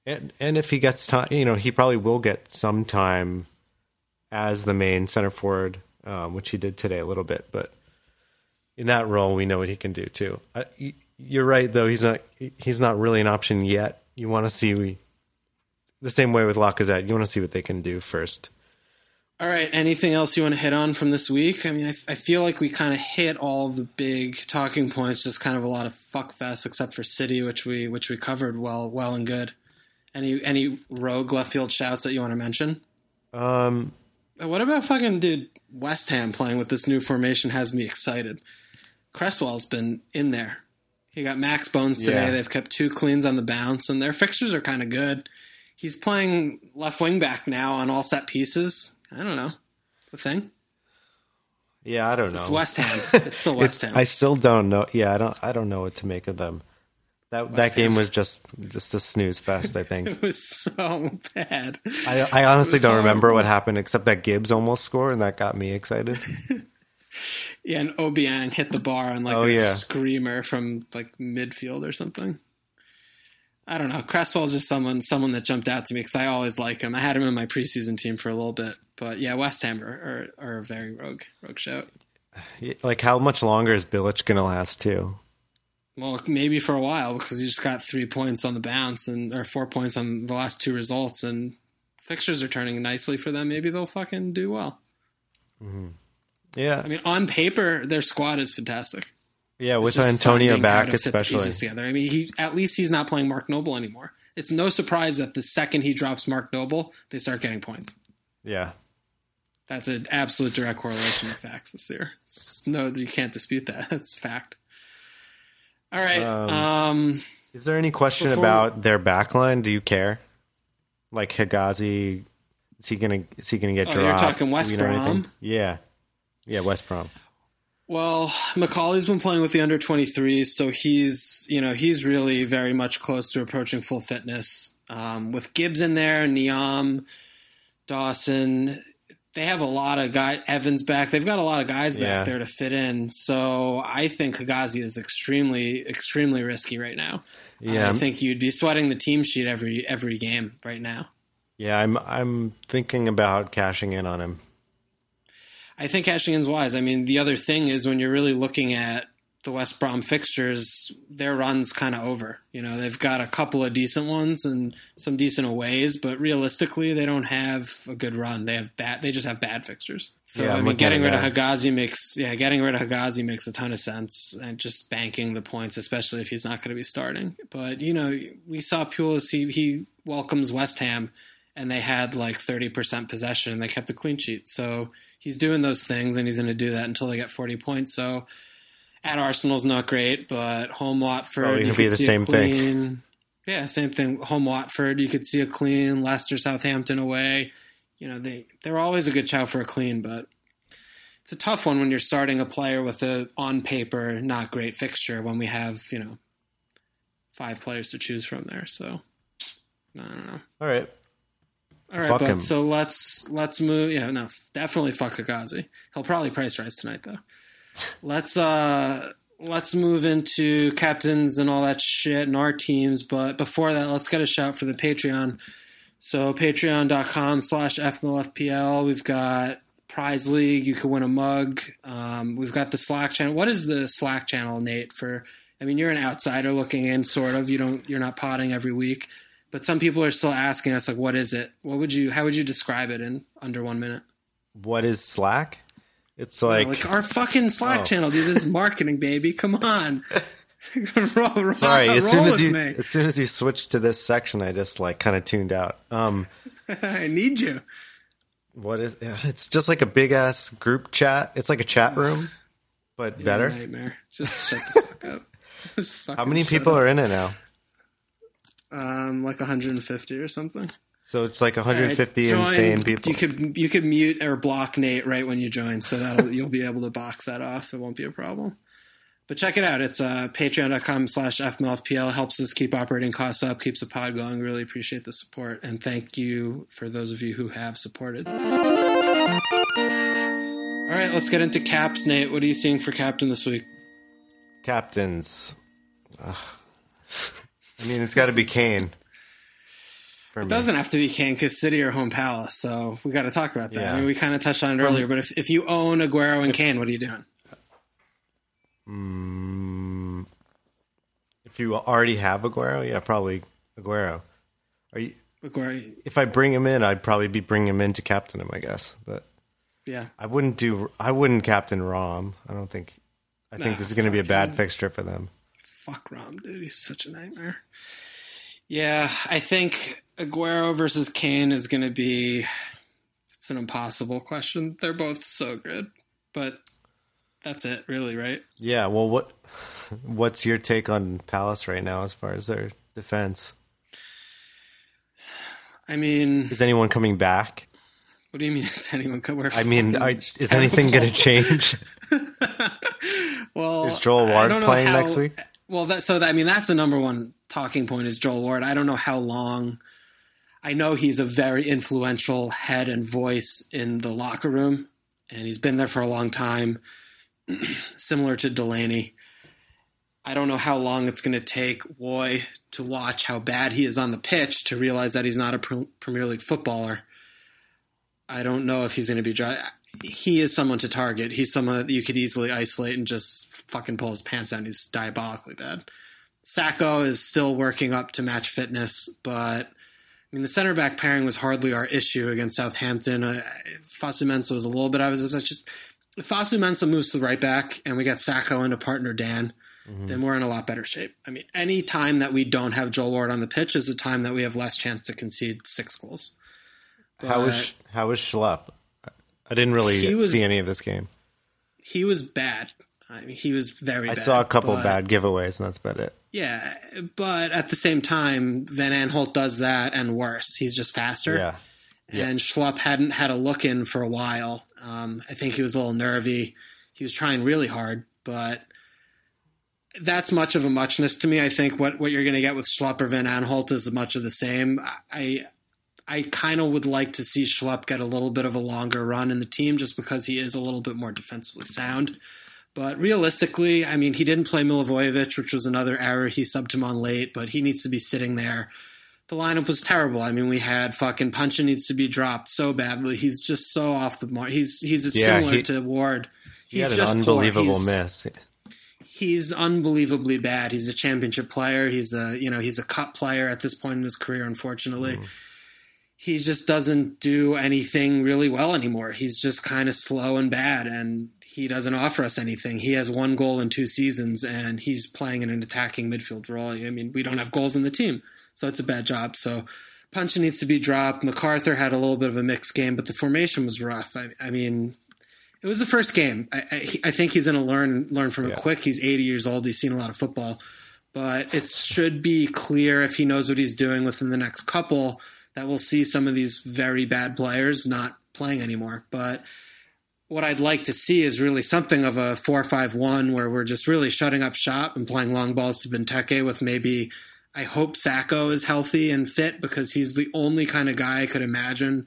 and and if he gets time, you know, he probably will get some time as the main center forward, um, which he did today a little bit. But in that role, we know what he can do too. I, you're right, though. He's not he's not really an option yet. You want to see we the same way with Lacazette. You want to see what they can do first. All right. Anything else you want to hit on from this week? I mean, I, I feel like we kind of hit all the big talking points. Just kind of a lot of fuck fest, except for City, which we which we covered well, well and good. Any any rogue left field shouts that you want to mention? Um, Uh, What about fucking dude West Ham playing with this new formation has me excited. Cresswell's been in there. He got Max Bonus today. Yeah. They've kept two cleans on the bounce, and their fixtures are kind of good. He's playing left wing back now on all set pieces. I don't know. The thing? yeah, I don't know. It's West Ham. [laughs] It's still West Ham. I still don't know. Yeah, I don't. I don't know what to make of them. That that game was just just a snooze fest. I think. [laughs] it was so bad. I, I honestly don't remember what happened except that Gibbs almost scored and that got me excited. [laughs] Yeah, and Obiang hit the bar on like Oh, a yeah. screamer from like midfield or something. I don't know. Cresswell's just someone someone that jumped out to me because I always like him. I had him in my preseason team for a little bit, but yeah, West Ham are, are, are a very rogue rogue shout. [sighs] like how much longer is Bilic gonna last too? Well, maybe for a while because he just got three points on the bounce and or four points on the last two results, and fixtures are turning nicely for them. Maybe they'll fucking do well. Mm-hmm. Yeah, I mean, on paper, their squad is fantastic. yeah, with Antonio back especially. together. I mean, he at least he's not playing Mark Noble anymore. It's no surprise that the second he drops Mark Noble, they start getting points. Yeah, That's an absolute direct correlation of facts this year. No, you can't dispute that. [laughs] That's fact. All right. Um, Um, is there any question Before- about their backline? Do you care? Like Hegazi, is he gonna is he gonna get Oh, dropped? you're talking West we know anything? Brom? Yeah, yeah, West Brom. Well, McAuley's been playing with the under 23s, so he's you know he's really very much close to approaching full fitness. Um, with Gibbs in there, Nyom, Dawson, they have a lot of guys. Evans back, they've got a lot of guys back Yeah. there to fit in. So I think Hegazi is extremely extremely risky right now. Yeah, I think you'd be sweating the team sheet every every game right now. yeah. I'm I'm thinking about cashing in on him. I think cashing in's wise. I mean, the other thing is when you're really looking at the West Brom fixtures, their run's kind of over. You know, they've got a couple of decent ones and some decent aways, but realistically, they don't have a good run. They have bad. They just have bad fixtures. So Yeah, I mean, getting rid of. Hegazi makes yeah, getting rid of Hegazi makes a ton of sense, and just banking the points, especially if he's not going to be starting. But you know, we saw Pulis. He he welcomes West Ham and they had like 30% possession and they kept a clean sheet. So he's doing those things and he's going to do that until they get 40 points. So at Arsenal's not great, but home Watford, Probably you gonna be the see a thing. clean- Yeah, same thing. Home Watford, you could see a clean. Leicester, Southampton away. You know, they, they're always a good shout for a clean, but it's a tough one when you're starting a player with a, on paper, not great fixture when we have, you know, five players to choose from there. So, I don't know. All right. All right, Fuck but him. so let's let's move. Yeah, no, definitely fuck Hegazi. He'll probably price rise tonight though. Let's uh let's move into captains and all that shit and our teams. But before that, let's get a shout for the Patreon. So patreon.com slash FMLFPL. We've got prize league. You can win a mug. Um, we've got the Slack channel. What is the Slack channel, Nate? For I mean, you're an outsider looking in, sort of. You don't. You're not potting every week, but some people are still asking us, like, what is it? What would you? How would you describe it in under one minute? What is Slack? It's Like, like, our fucking Slack Oh. channel, dude. This is marketing, baby. Come on. [laughs] roll, roll, sorry. As soon as you me. as soon as you switched to this section, I just like kind of tuned out. Um, [laughs] I need you. what is? It's just like a big ass group chat. It's like a chat room, but You're better. nightmare. Just shut the [laughs] fuck up. Just How many people up. are in it now? Um, like 150 or something. So it's like 150 All right, join- insane people. You could you could mute or block Nate right when you join, so that you'll be able to box that off. It won't be a problem. But check it out. It's uh, patreon.com slash FMLFPL. Helps us keep operating costs up, keeps the pod going. Really appreciate the support. And thank you for those of you who have supported. All right, let's get into caps, Nate. What are you seeing for captain this week? Captains. Ugh. I mean, it's got to be Kane. It me. doesn't have to be Kane because City or home palace, so we got to talk about that. Yeah. I mean, we kind of touched on it earlier, but if, if you own Aguero and Kane, what are you doing? Mm, if you already have Aguero, yeah, probably Aguero. Are you? Aguero, If I bring him in, I'd probably be bringing him in to captain him, I guess. But yeah. I wouldn't do. I wouldn't captain Rom. I don't think. I think this is going to be a bad him. fixture for them. Fuck Rom, dude. He's such a nightmare. Yeah, I think Aguero versus Kane is going to be. It's an impossible question. They're both so good, but that's it, really, right? Yeah. Well, what? What's your take on Palace right now as far as their defense? I mean, Is anyone coming back? what do you mean? [laughs] Is anyone? We're I mean, I, [laughs] is anything going to change? [laughs] well, Is Joel Ward playing how- next week? Well, that, so that, I mean, that's the number one talking point is Joel Ward. I don't know how long. I know he's a very influential head and voice in the locker room, and he's been there for a long time, [clears throat] similar to Delaney. I don't know how long it's going to take Woy to watch how bad he is on the pitch to realize that he's not a Pre- Premier League footballer. I don't know if he's going to be dry. He is someone to target. He's someone that you could easily isolate and just fucking pull his pants down. He's diabolically bad. Sakho is still working up to match fitness, but I mean the center back pairing was hardly our issue against Southampton. Uh, Fosu-Mensah was a little bit. I was just if Fosu-Mensah moves to the right back and we got Sakho into partner Dann, then we're in a lot better shape. I mean, any time that we don't have Joel Ward on the pitch is a time that we have less chance to concede six goals. How But- was how was Schlupp? I didn't really was- see any of this game. he was bad. I mean, he was very. I bad, saw a couple but- bad giveaways, and that's about it. Yeah, but at the same time, Van Aanholt does that and worse. He's just faster. Yeah, yeah. And Schlupp hadn't had a look in for a while. Um, I think he was a little nervy. he was trying really hard, but that's much of a muchness to me. I think what, what you're going to get with Schlupp or Van Aanholt is much of the same. I I kind of would like to see Schlupp get a little bit of a longer run in the team just because he is a little bit more defensively sound. But realistically, I mean, he didn't play Milivojevic, which was another error. He subbed him on late, but he needs to be sitting there. The lineup was terrible. I mean, we had fucking Puncheon needs to be dropped so badly. He's just so off the mark. He's he's Yeah, similar he- to Ward. He He's an just unbelievable He's- miss. he's unbelievably bad. He's a championship player. He's a you know he's a cup player at this point in his career. Unfortunately, mm. he just doesn't do anything really well anymore. He's just kind of slow and bad, and he doesn't offer us anything. He has one goal in two seasons, and he's playing in an attacking midfield role. I mean, we don't have goals in the team, so it's a bad job. So. Punch needs to be dropped. McArthur had a little bit of a mixed game, but the formation was rough. I, I mean, it was the first game. I, I, I think he's going to learn learn from Yeah. it quick. He's 80 years old. He's seen a lot of football, but it should be clear if he knows what he's doing within the next couple that we'll see some of these very bad players not playing anymore. But what I'd like to see is really something of a four-five-one where we're just really shutting up shop and playing long balls to Benteke with maybe. I hope Sakho is healthy and fit because he's the only kind of guy I could imagine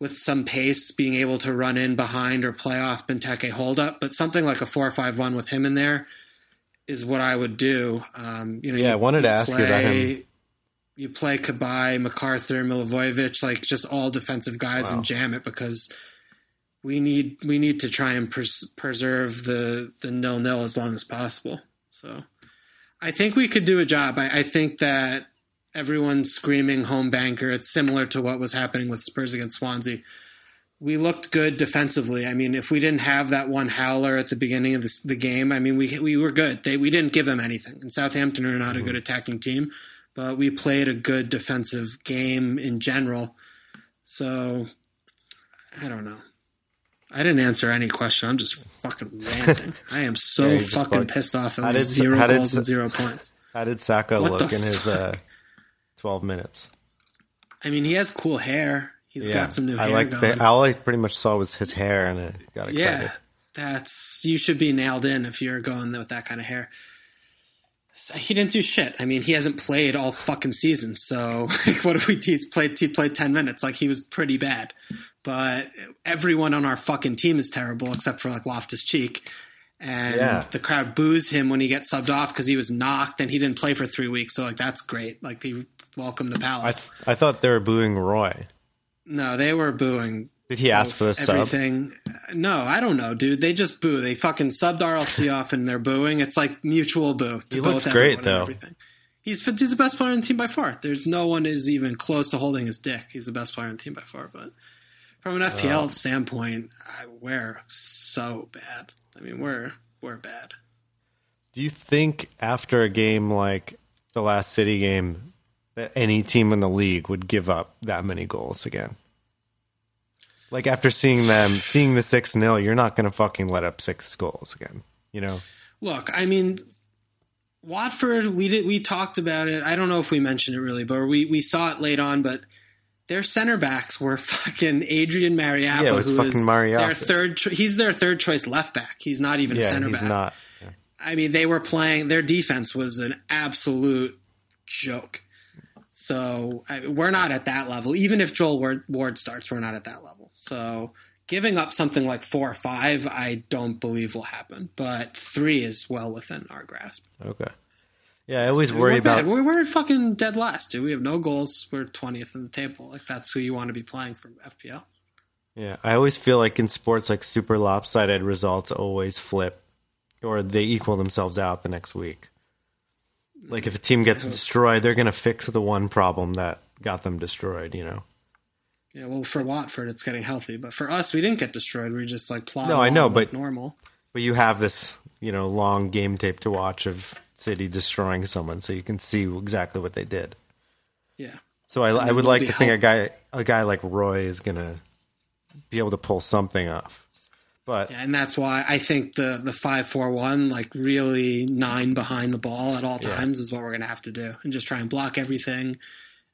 with some pace, being able to run in behind or play off Benteke hold up. But something like a 4 5 1 with him in there is what I would do. Um, you know, Yeah, you- I wanted to ask you about play- him. You play Cabaye, McArthur, Milivojevic, like just all defensive guys, Wow. and jam it because we need we need to try and pres- preserve the the nil nil as long as possible. So I think we could do a job. I, I think that everyone's screaming home banker. It's similar to what was happening with Spurs against Swansea. We looked good defensively. I mean, if we didn't have that one howler at the beginning of this, the game, I mean, we we were good. They we didn't give them anything. And Southampton are not a good mm-hmm. attacking team, but we played a good defensive game in general. So I don't know. I didn't answer any question. I'm just fucking ranting. [laughs] I am so Yeah, fucking like- pissed off How at did- zero how did- goals and zero points. How did Sakho What look in his uh, 12 minutes? I mean, he has cool hair. He's got some new I hair like the, all I pretty much saw was his hair and it got excited. yeah, that's you should be nailed in if you're going with that kind of hair. He didn't do shit. I mean, he hasn't played all fucking season. So [laughs] what if we? He's played. He played ten minutes. Like he was pretty bad. But everyone on our fucking team is terrible except for like Loftus Cheek. And Yeah. the crowd boos him when he gets subbed off because he was knocked and he didn't play for three weeks. So like that's great. Like he welcome to I, Palace. I thought they were booing Roy. no, they were booing Did he ask for the sub? everything. No, I don't know, dude. They just boo. They fucking subbed RLC off and they're booing. It's like mutual boo. To He both looks great, though. Everything. He's he's the best player in the team by far. There's no one is even close to holding his dick. He's the best player in the team by far. But from an FPL standpoint, I, we're so bad. I mean, we're we're bad. Do you think after a game like the last City game that any team in the league would give up that many goals again? Like after seeing them, seeing the 6 0, you're not going to fucking let up six goals again. You know? Look, I mean, Watford. We did. We talked about it. I don't know if we mentioned it really, but we we saw it late on. But their center backs were [laughs] fucking Adrian Mariappa, Yeah, it was who fucking is Mariappa. their third. Cho- he's their third choice left back. He's not even a Yeah, center he's back. not. I mean, they were playing. Their defense was an absolute joke. So I, we're not at that level. Even if Joel Ward, Ward starts, we're not at that level. So giving up something like four or five, I don't believe will happen. But three is well within our grasp. Okay. Yeah, I always worry we're about. bad. We're, we're fucking dead last, dude. We have no goals. We're twentieth in the table. Like that's who you want to be playing from FPL. Yeah, I always feel like in sports, like super lopsided results always flip, or they equal themselves out the next week. Like if a team gets destroyed, they're going to fix the one problem that got them destroyed. You know. Yeah, well, for Watford, it's getting healthy, but for us, we didn't get destroyed. We just like plowed No, I know, but- normal. But you have this, you know, long game tape to watch of City destroying someone, so you can see exactly what they did. Yeah. So I, I would like to think a guy, a guy like Roy, is going to be able to pull something off. But Yeah, and that's why I think the the five four one, like really nine behind the ball at all Yeah. times, is what we're gonna have to do, and just try and block everything,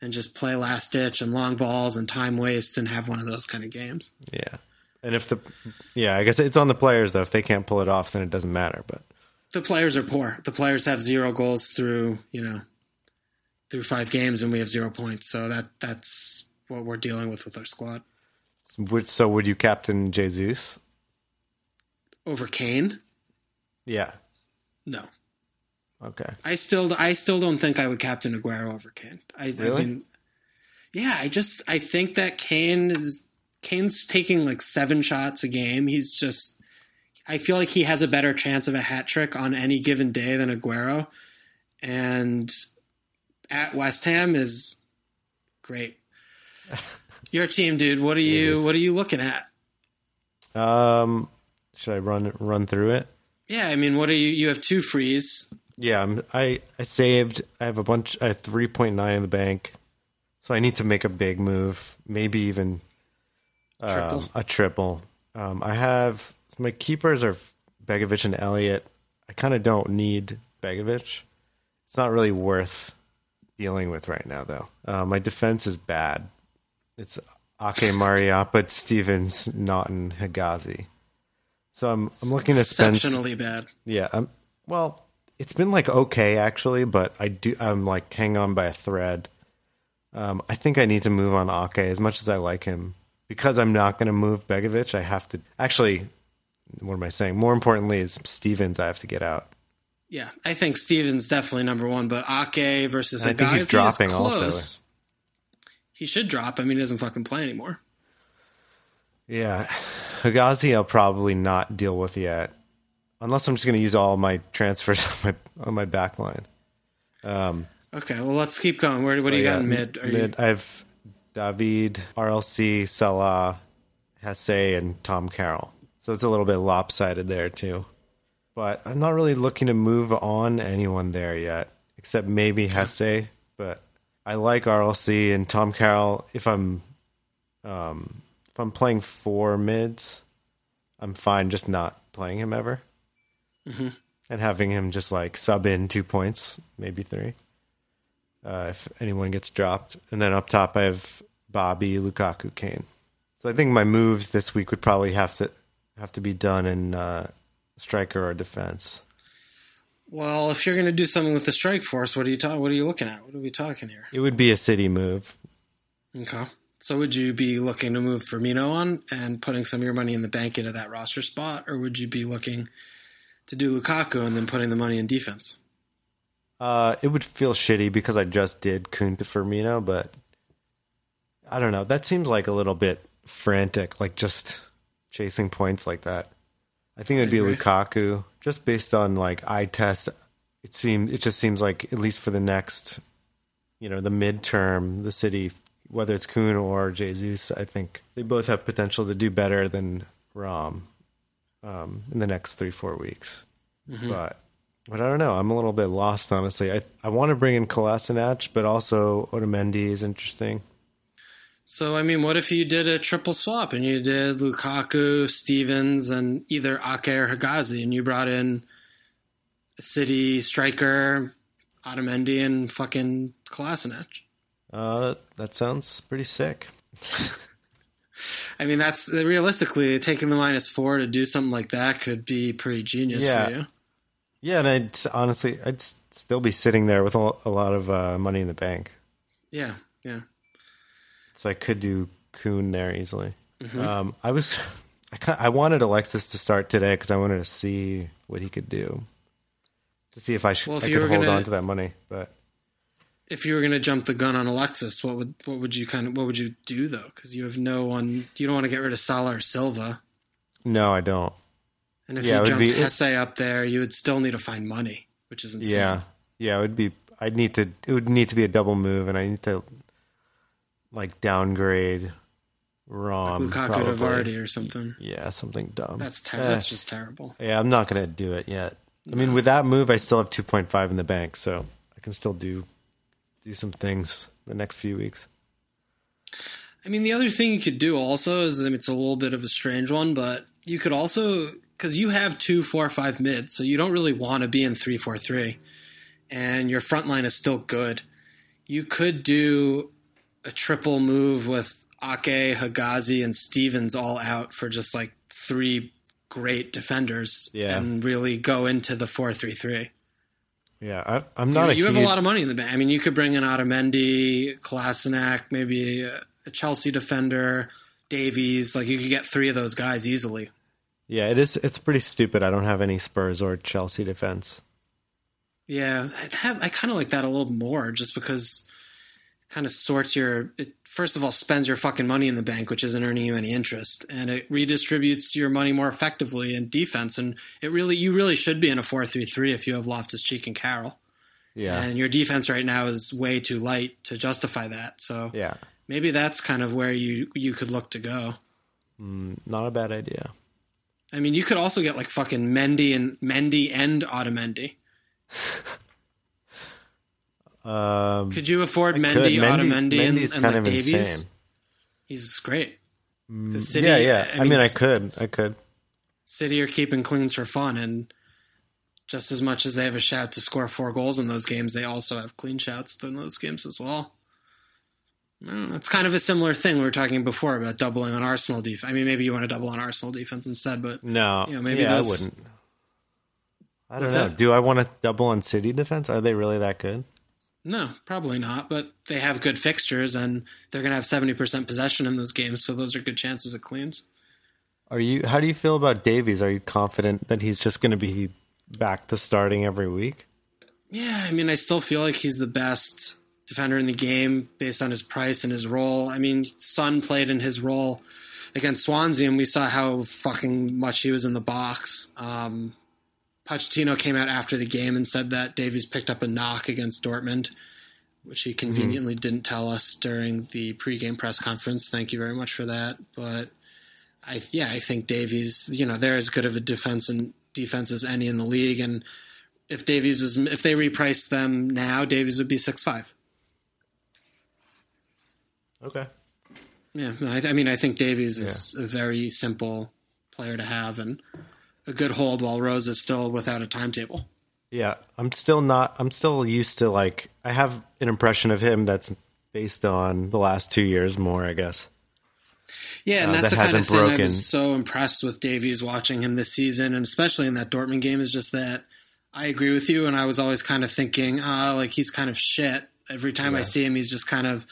and just play last ditch and long balls and time waste, and have one of those kind of games. Yeah. And if the yeah, I guess it's on the players though. If they can't pull it off, then it doesn't matter. But the players are poor. The players have zero goals through you know through five games, and we have zero points. So that that's what we're dealing with with our squad. so would you captain Jesus? Over Kane? Yeah. No. Okay. I still I still don't think I would captain Aguero over Kane. I, Really? I mean, yeah, I just I think that Kane is Kane's taking like seven shots a game. He's just I feel like he has a better chance of a hat trick on any given day than Aguero. And at West Ham is great. [laughs] Your team, dude. What are you what are you looking at? Um, should I run run through it? Yeah, I mean, what are you you have two frees. Yeah, I'm, I I saved. I have a bunch. I have three point nine in the bank, so I need to make a big move. Maybe even um, a triple. Um, I have my keepers are Begovic and Elliott. I kind of don't need Begovic. It's not really worth dealing with right now, though. Uh, my defense is bad. It's Ake Mariappa, Stevens, Naughton, Hegazi. So I'm I'm looking to spend Exceptionally bad. yeah. Um, well, it's been like okay actually, but I do. I'm like hang on by a thread. Um, I think I need to move on Ake as much as I like him because I'm not going to move Begovic. I have to actually. What am I saying? More importantly, is Stevens. I have to get out. Yeah, I think Stevens definitely number one, but Ake versus And I think he's dropping also. He should drop. I mean, he doesn't fucking play anymore. Yeah, Hegazi, I'll probably not deal with yet, unless I'm just going to use all my transfers [laughs] on my on my back line. Um, okay, well, let's keep going. Where, what do you oh, got in mid? Are mid. I have David, RLC, Salah, Hesse, and Tom Carroll. So it's a little bit lopsided there too. But I'm not really looking to move on anyone there yet, except maybe Hesse. But I like RLC and Tom Carroll. If I'm um, if I'm playing four mids, I'm fine just not playing him ever, and having him just like sub in two points, maybe three uh, if anyone gets dropped. And then up top, I have Bobby, Lukaku, Kane. So I think my moves this week would probably have to have to be done in uh, striker or defense. Well, if you're going to do something with the strike force, what are you talking? What are you looking at? What are we talking here? It would be a city move. Okay. So would you be looking to move Firmino on and putting some of your money in the bank into that roster spot, or would you be looking to do Lukaku and then putting the money in defense? Uh, it would feel shitty because I just did Kun to Firmino, but I don't know. That seems like a little bit frantic, like just chasing points like that. I think it would be. Lukaku, just based on like eye test. It seems it just seems like at least for the next, you know, the midterm, the city, whether it's Kun or Jesus, I think they both have potential to do better than Rom um, in the next three four weeks. But but I don't know. I'm a little bit lost, honestly. I I want to bring in Kolasinac, but also Otamendi is interesting. So, I mean, what if you did a triple swap and you did Lukaku, Stevens, and either Ake or Hegazi, and you brought in a city striker, Otamendi, and fucking Kolasinac? Uh, that sounds pretty sick. I mean, that's realistically taking the minus four to do something like that could be pretty genius Yeah. for you. Yeah, and I'd honestly, I'd still be sitting there with a a lot of uh, money in the bank, Yeah, yeah. So I could do Kun there easily. Mm-hmm. Um, I was, [laughs] I kind I wanted Alexis to start today because I wanted to see what he could do, to see if I should Well, if I could hold gonna- on to that money. But If you were going to jump the gun on Alexis, what would what would you kind of what would you do though? Because you have no one. You don't want to get rid of Salah or Silva. no, I don't. And if Yeah, you jumped be- Hesse up there, you would still need to find money, which is insane. Yeah, yeah, it would be. I'd need to. It would need to be a double move, and I need to like downgrade Rom. Lukaku probably. to Vardy or something. Yeah, something dumb. That's ter- Eh, that's just terrible. yeah. I'm not gonna do it yet. I mean, with that move, I still have 2.5 in the bank, so I can still do do some things the next few weeks. I mean, the other thing you could do also is I mean, it's a little bit of a strange one, but you could also because you have two, four, five mids, so you don't really want to be in three, four, three, and your front line is still good. You could do a triple move with Ake, Hegazi, and Stevens all out for just like three great defenders Yeah. and really go into the four three three. Yeah, I, I'm You, not a you huge, have a lot of money in the bank. I mean, you could bring in Otamendi, Kolasinac, maybe a, a Chelsea defender, Davies. Like you could get three of those guys easily. Yeah, it is. It's pretty stupid. I don't have any Spurs or Chelsea defense. Yeah, I, have, I kind of like that a little more, just because kind of sorts your. It, first of all, spends your fucking money in the bank, which isn't earning you any interest, and it redistributes your money more effectively in defense. And it really, you really should be in a four three three if you have Loftus Cheek and Carroll. Yeah, And your defense right now is way too light to justify that. So yeah, maybe that's kind of where you you could look to go. Mm, not a bad idea. I mean, you could also get like fucking Mendy and Mendy and Otamendi. [laughs] Um, Could you afford I Mendy. Mendy- Otamendi, and, and like Davies? insane. He's great. City, yeah, yeah. I mean, I could, I could. City are keeping cleans for fun, and just as much as they have a shout to score four goals in those games, they also have clean shouts in those games as well. I. It's kind of a similar thing we were talking before about doubling on Arsenal defense. I mean, maybe you want to double on Arsenal defense instead, but No, You know, maybe yeah, those- I wouldn't. I don't What's know. that? Do I want to double on City defense? Are they really that good? No, probably not. But they have good fixtures, and they're going to have seventy percent possession in those games, so those are good chances of cleans. Are you? How do you feel about Davies? Are you confident that he's just going to be back to starting every week? Yeah, I mean, I still feel like he's the best defender in the game based on his price and his role. I mean, Son played in his role against Swansea, and we saw how fucking much he was in the box. Um, Pochettino came out after the game and said that Davies picked up a knock against Dortmund, which he mm-hmm. conveniently didn't tell us during the pregame press conference. Thank you very much for that. But I, yeah, I think Davies, you know, they're as good of a defense and defense as any in the league, and if Davies was if they repriced them now, Davies would be six five. Okay. Yeah, I, I mean, I think Davies is a very simple player to have and a good hold while Rose is still without a timetable. Yeah, I'm still not. I'm still used to like. I have an impression of him that's based on the last two years more, I guess. Yeah, and Uh, that's that the kind of hasn't thing I broken. was so impressed with Davies watching him this season, and especially in that Dortmund game, is just that I agree with you, and I was always kind of thinking, ah, like he's kind of shit. Every time I see him, he's just kind of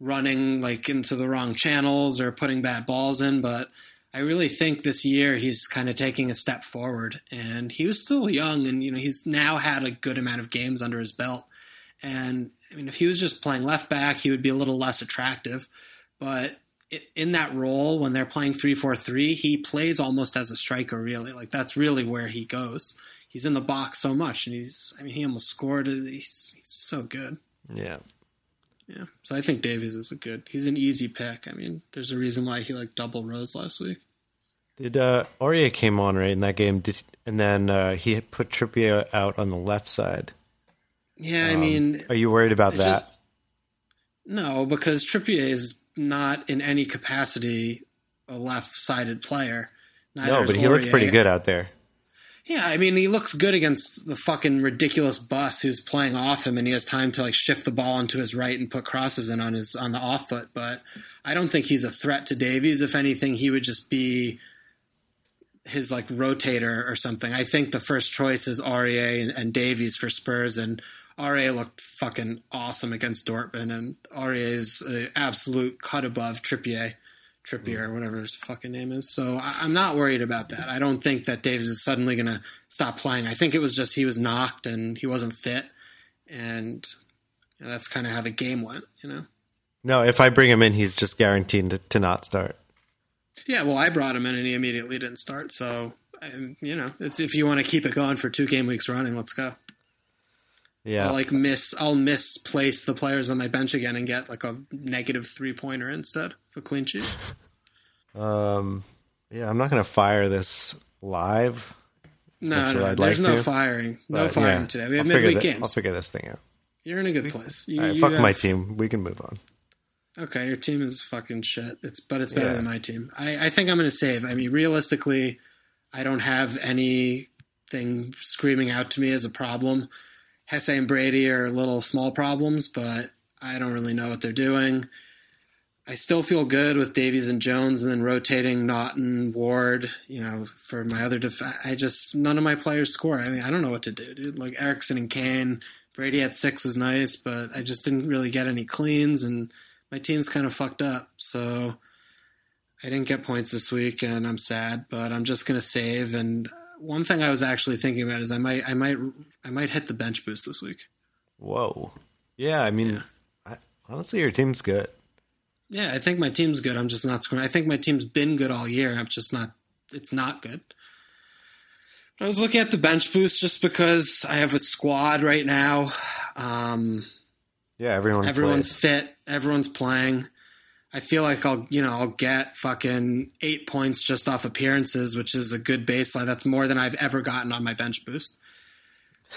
running like into the wrong channels or putting bad balls in. But I really think this year he's kind of taking a step forward, and he was still young, and you know he's now had a good amount of games under his belt. And I mean, if he was just playing left back, he would be a little less attractive. But in that role, when they're playing three four three, he plays almost as a striker. Really, like that's really where he goes. He's in the box so much, and he's. I mean, he almost scored. He's, he's so good. Yeah. Yeah. So I think Davies is a good. He's an easy pick. I mean, there's a reason why he like double Rose last week. Did uh, Aurier came on right in that game? Did, and then uh, he put Trippier out on the left side. Yeah, I Um, mean, are you worried about I that? just- no, because Trippier is not in any capacity a left-sided player. Neither no, but he looked pretty good out there. Yeah, I mean, he looks good against the fucking ridiculous bus who's playing off him, and he has time to like shift the ball into his right and put crosses in on his on the off foot. But I don't think he's a threat to Davies. If anything, he would just be his like rotator or something. I think the first choice is Aurier and, and Davies for Spurs, and Aurier looked fucking awesome against Dortmund, and Aurier is an absolute cut above Trippier. Trippier mm. or whatever his fucking name is. So I, I'm not worried about that. I don't think that Davies is suddenly going to stop playing. I think it was just he was knocked and he wasn't fit, and that's kind of how the game went. You know. No, if I bring him in, he's just guaranteed to, to not start. Yeah, well, I brought him in and he immediately didn't start. So, you know, it's, if you want to keep it going for two game weeks running, let's go. Yeah. I'll like miss, I'll misplace the players on my bench again and get like a negative three pointer instead of a clean sheet. [laughs] Um, yeah, I'm not going to fire this live. No, no, I'd there's like no to, firing, no firing yeah, today. We have I'll midweek games. I'll figure this thing out. You're in a good place. You, right, fuck have- my team. We can move on. Okay, your team is fucking shit. It's but it's better Yeah. than my team. I, I think I'm going to save. I mean, realistically, I don't have anything screaming out to me as a problem. Hesse and Brady are little small problems, but I don't really know what they're doing. I still feel good with Davies and Jones, and then rotating Naughton, Ward. You know, for my other I just none of my players score. I mean, I don't know what to do, dude. Like Eriksen and Kane, Brady at six was nice, but I just didn't really get any cleans, and my team's kind of fucked up. So I didn't get points this week, and I'm sad. But I'm just gonna save. And one thing I was actually thinking about is I might, I might, I might hit the bench boost this week. Whoa. Yeah, I mean, Yeah. I, honestly, your team's good. Yeah, I think my team's good. I'm just not scoring. I think my team's been good all year. I'm just not. It's not good. But I was looking at the bench boost just because I have a squad right now. Um, Yeah, everyone. everyone's plays. fit. Everyone's playing. I feel like I'll, you know, I'll get fucking eight points just off appearances, which is a good baseline. That's more than I've ever gotten on my bench boost.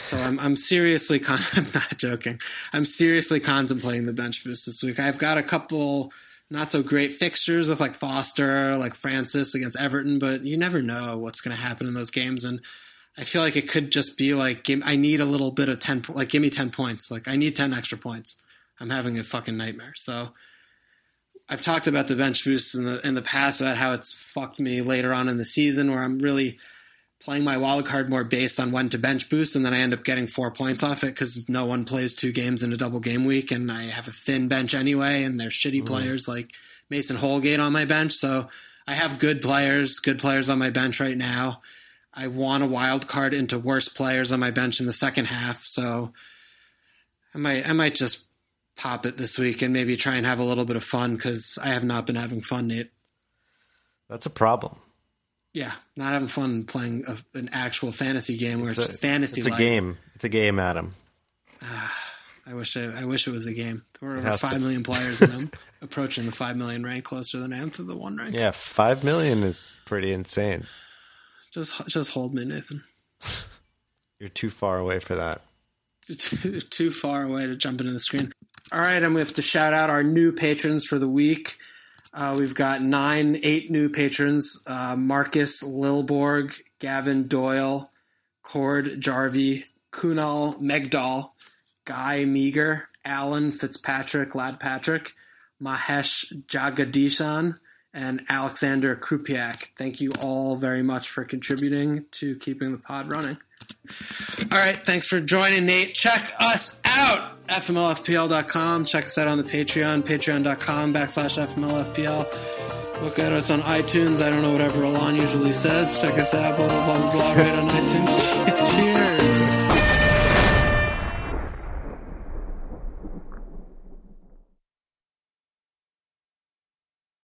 So I'm, I'm seriously, [laughs] con- I'm not joking. I'm seriously contemplating the bench boost this week. I've got a couple not so great fixtures with like Foster, like Francis against Everton, but you never know what's going to happen in those games. And I feel like it could just be like, give, I need a little bit of 10, like give me 10 points. Like I need 10 extra points. I'm having a fucking nightmare. So I've talked about the bench boost in the in the past about how it's fucked me later on in the season where I'm really playing my wild card more based on when to bench boost and then I end up getting four points off it because no one plays two games in a double game week and I have a thin bench anyway and they're shitty mm-hmm. players like Mason Holgate on my bench. So I have good players, good players on my bench right now. I want a wild card into worse players on my bench in the second half. So I might I might just pop it this week and maybe try and have a little bit of fun because I have not been having fun, Nate. That's a problem. Yeah, not having fun playing a, an actual fantasy game where it's, It's a, just fantasy. It's a game. It's a game, Adam. Ah, I wish I, I wish it was a game. There were over has to- five million players, and I'm [laughs] approaching the five million rank closer than I am to the one rank. Yeah, five million is pretty insane. Just just hold me, Nathan. [laughs] You're too far away for that. [laughs] too, too far away to jump into the screen. All right, and we have to shout out our new patrons for the week. Uh, we've got nine, eight new patrons: uh, Marcus Lilborg, Gavin Doyle, Cord Jarvie, Kunal Megdal, Guy Meager, Alan Fitzpatrick, Lad Patrick, Mahesh Jagadishan, and Alexander Krupiak. Thank you all very much for contributing to keeping the pod running. All right, thanks for joining, Nate. Check us out, fmlfpl.com. Check us out on the Patreon, patreon.com backslash fmlfpl. Look at us on iTunes. I don't know whatever Alon usually says. Check us out, blah, blah, blah, blah, right on iTunes. [laughs]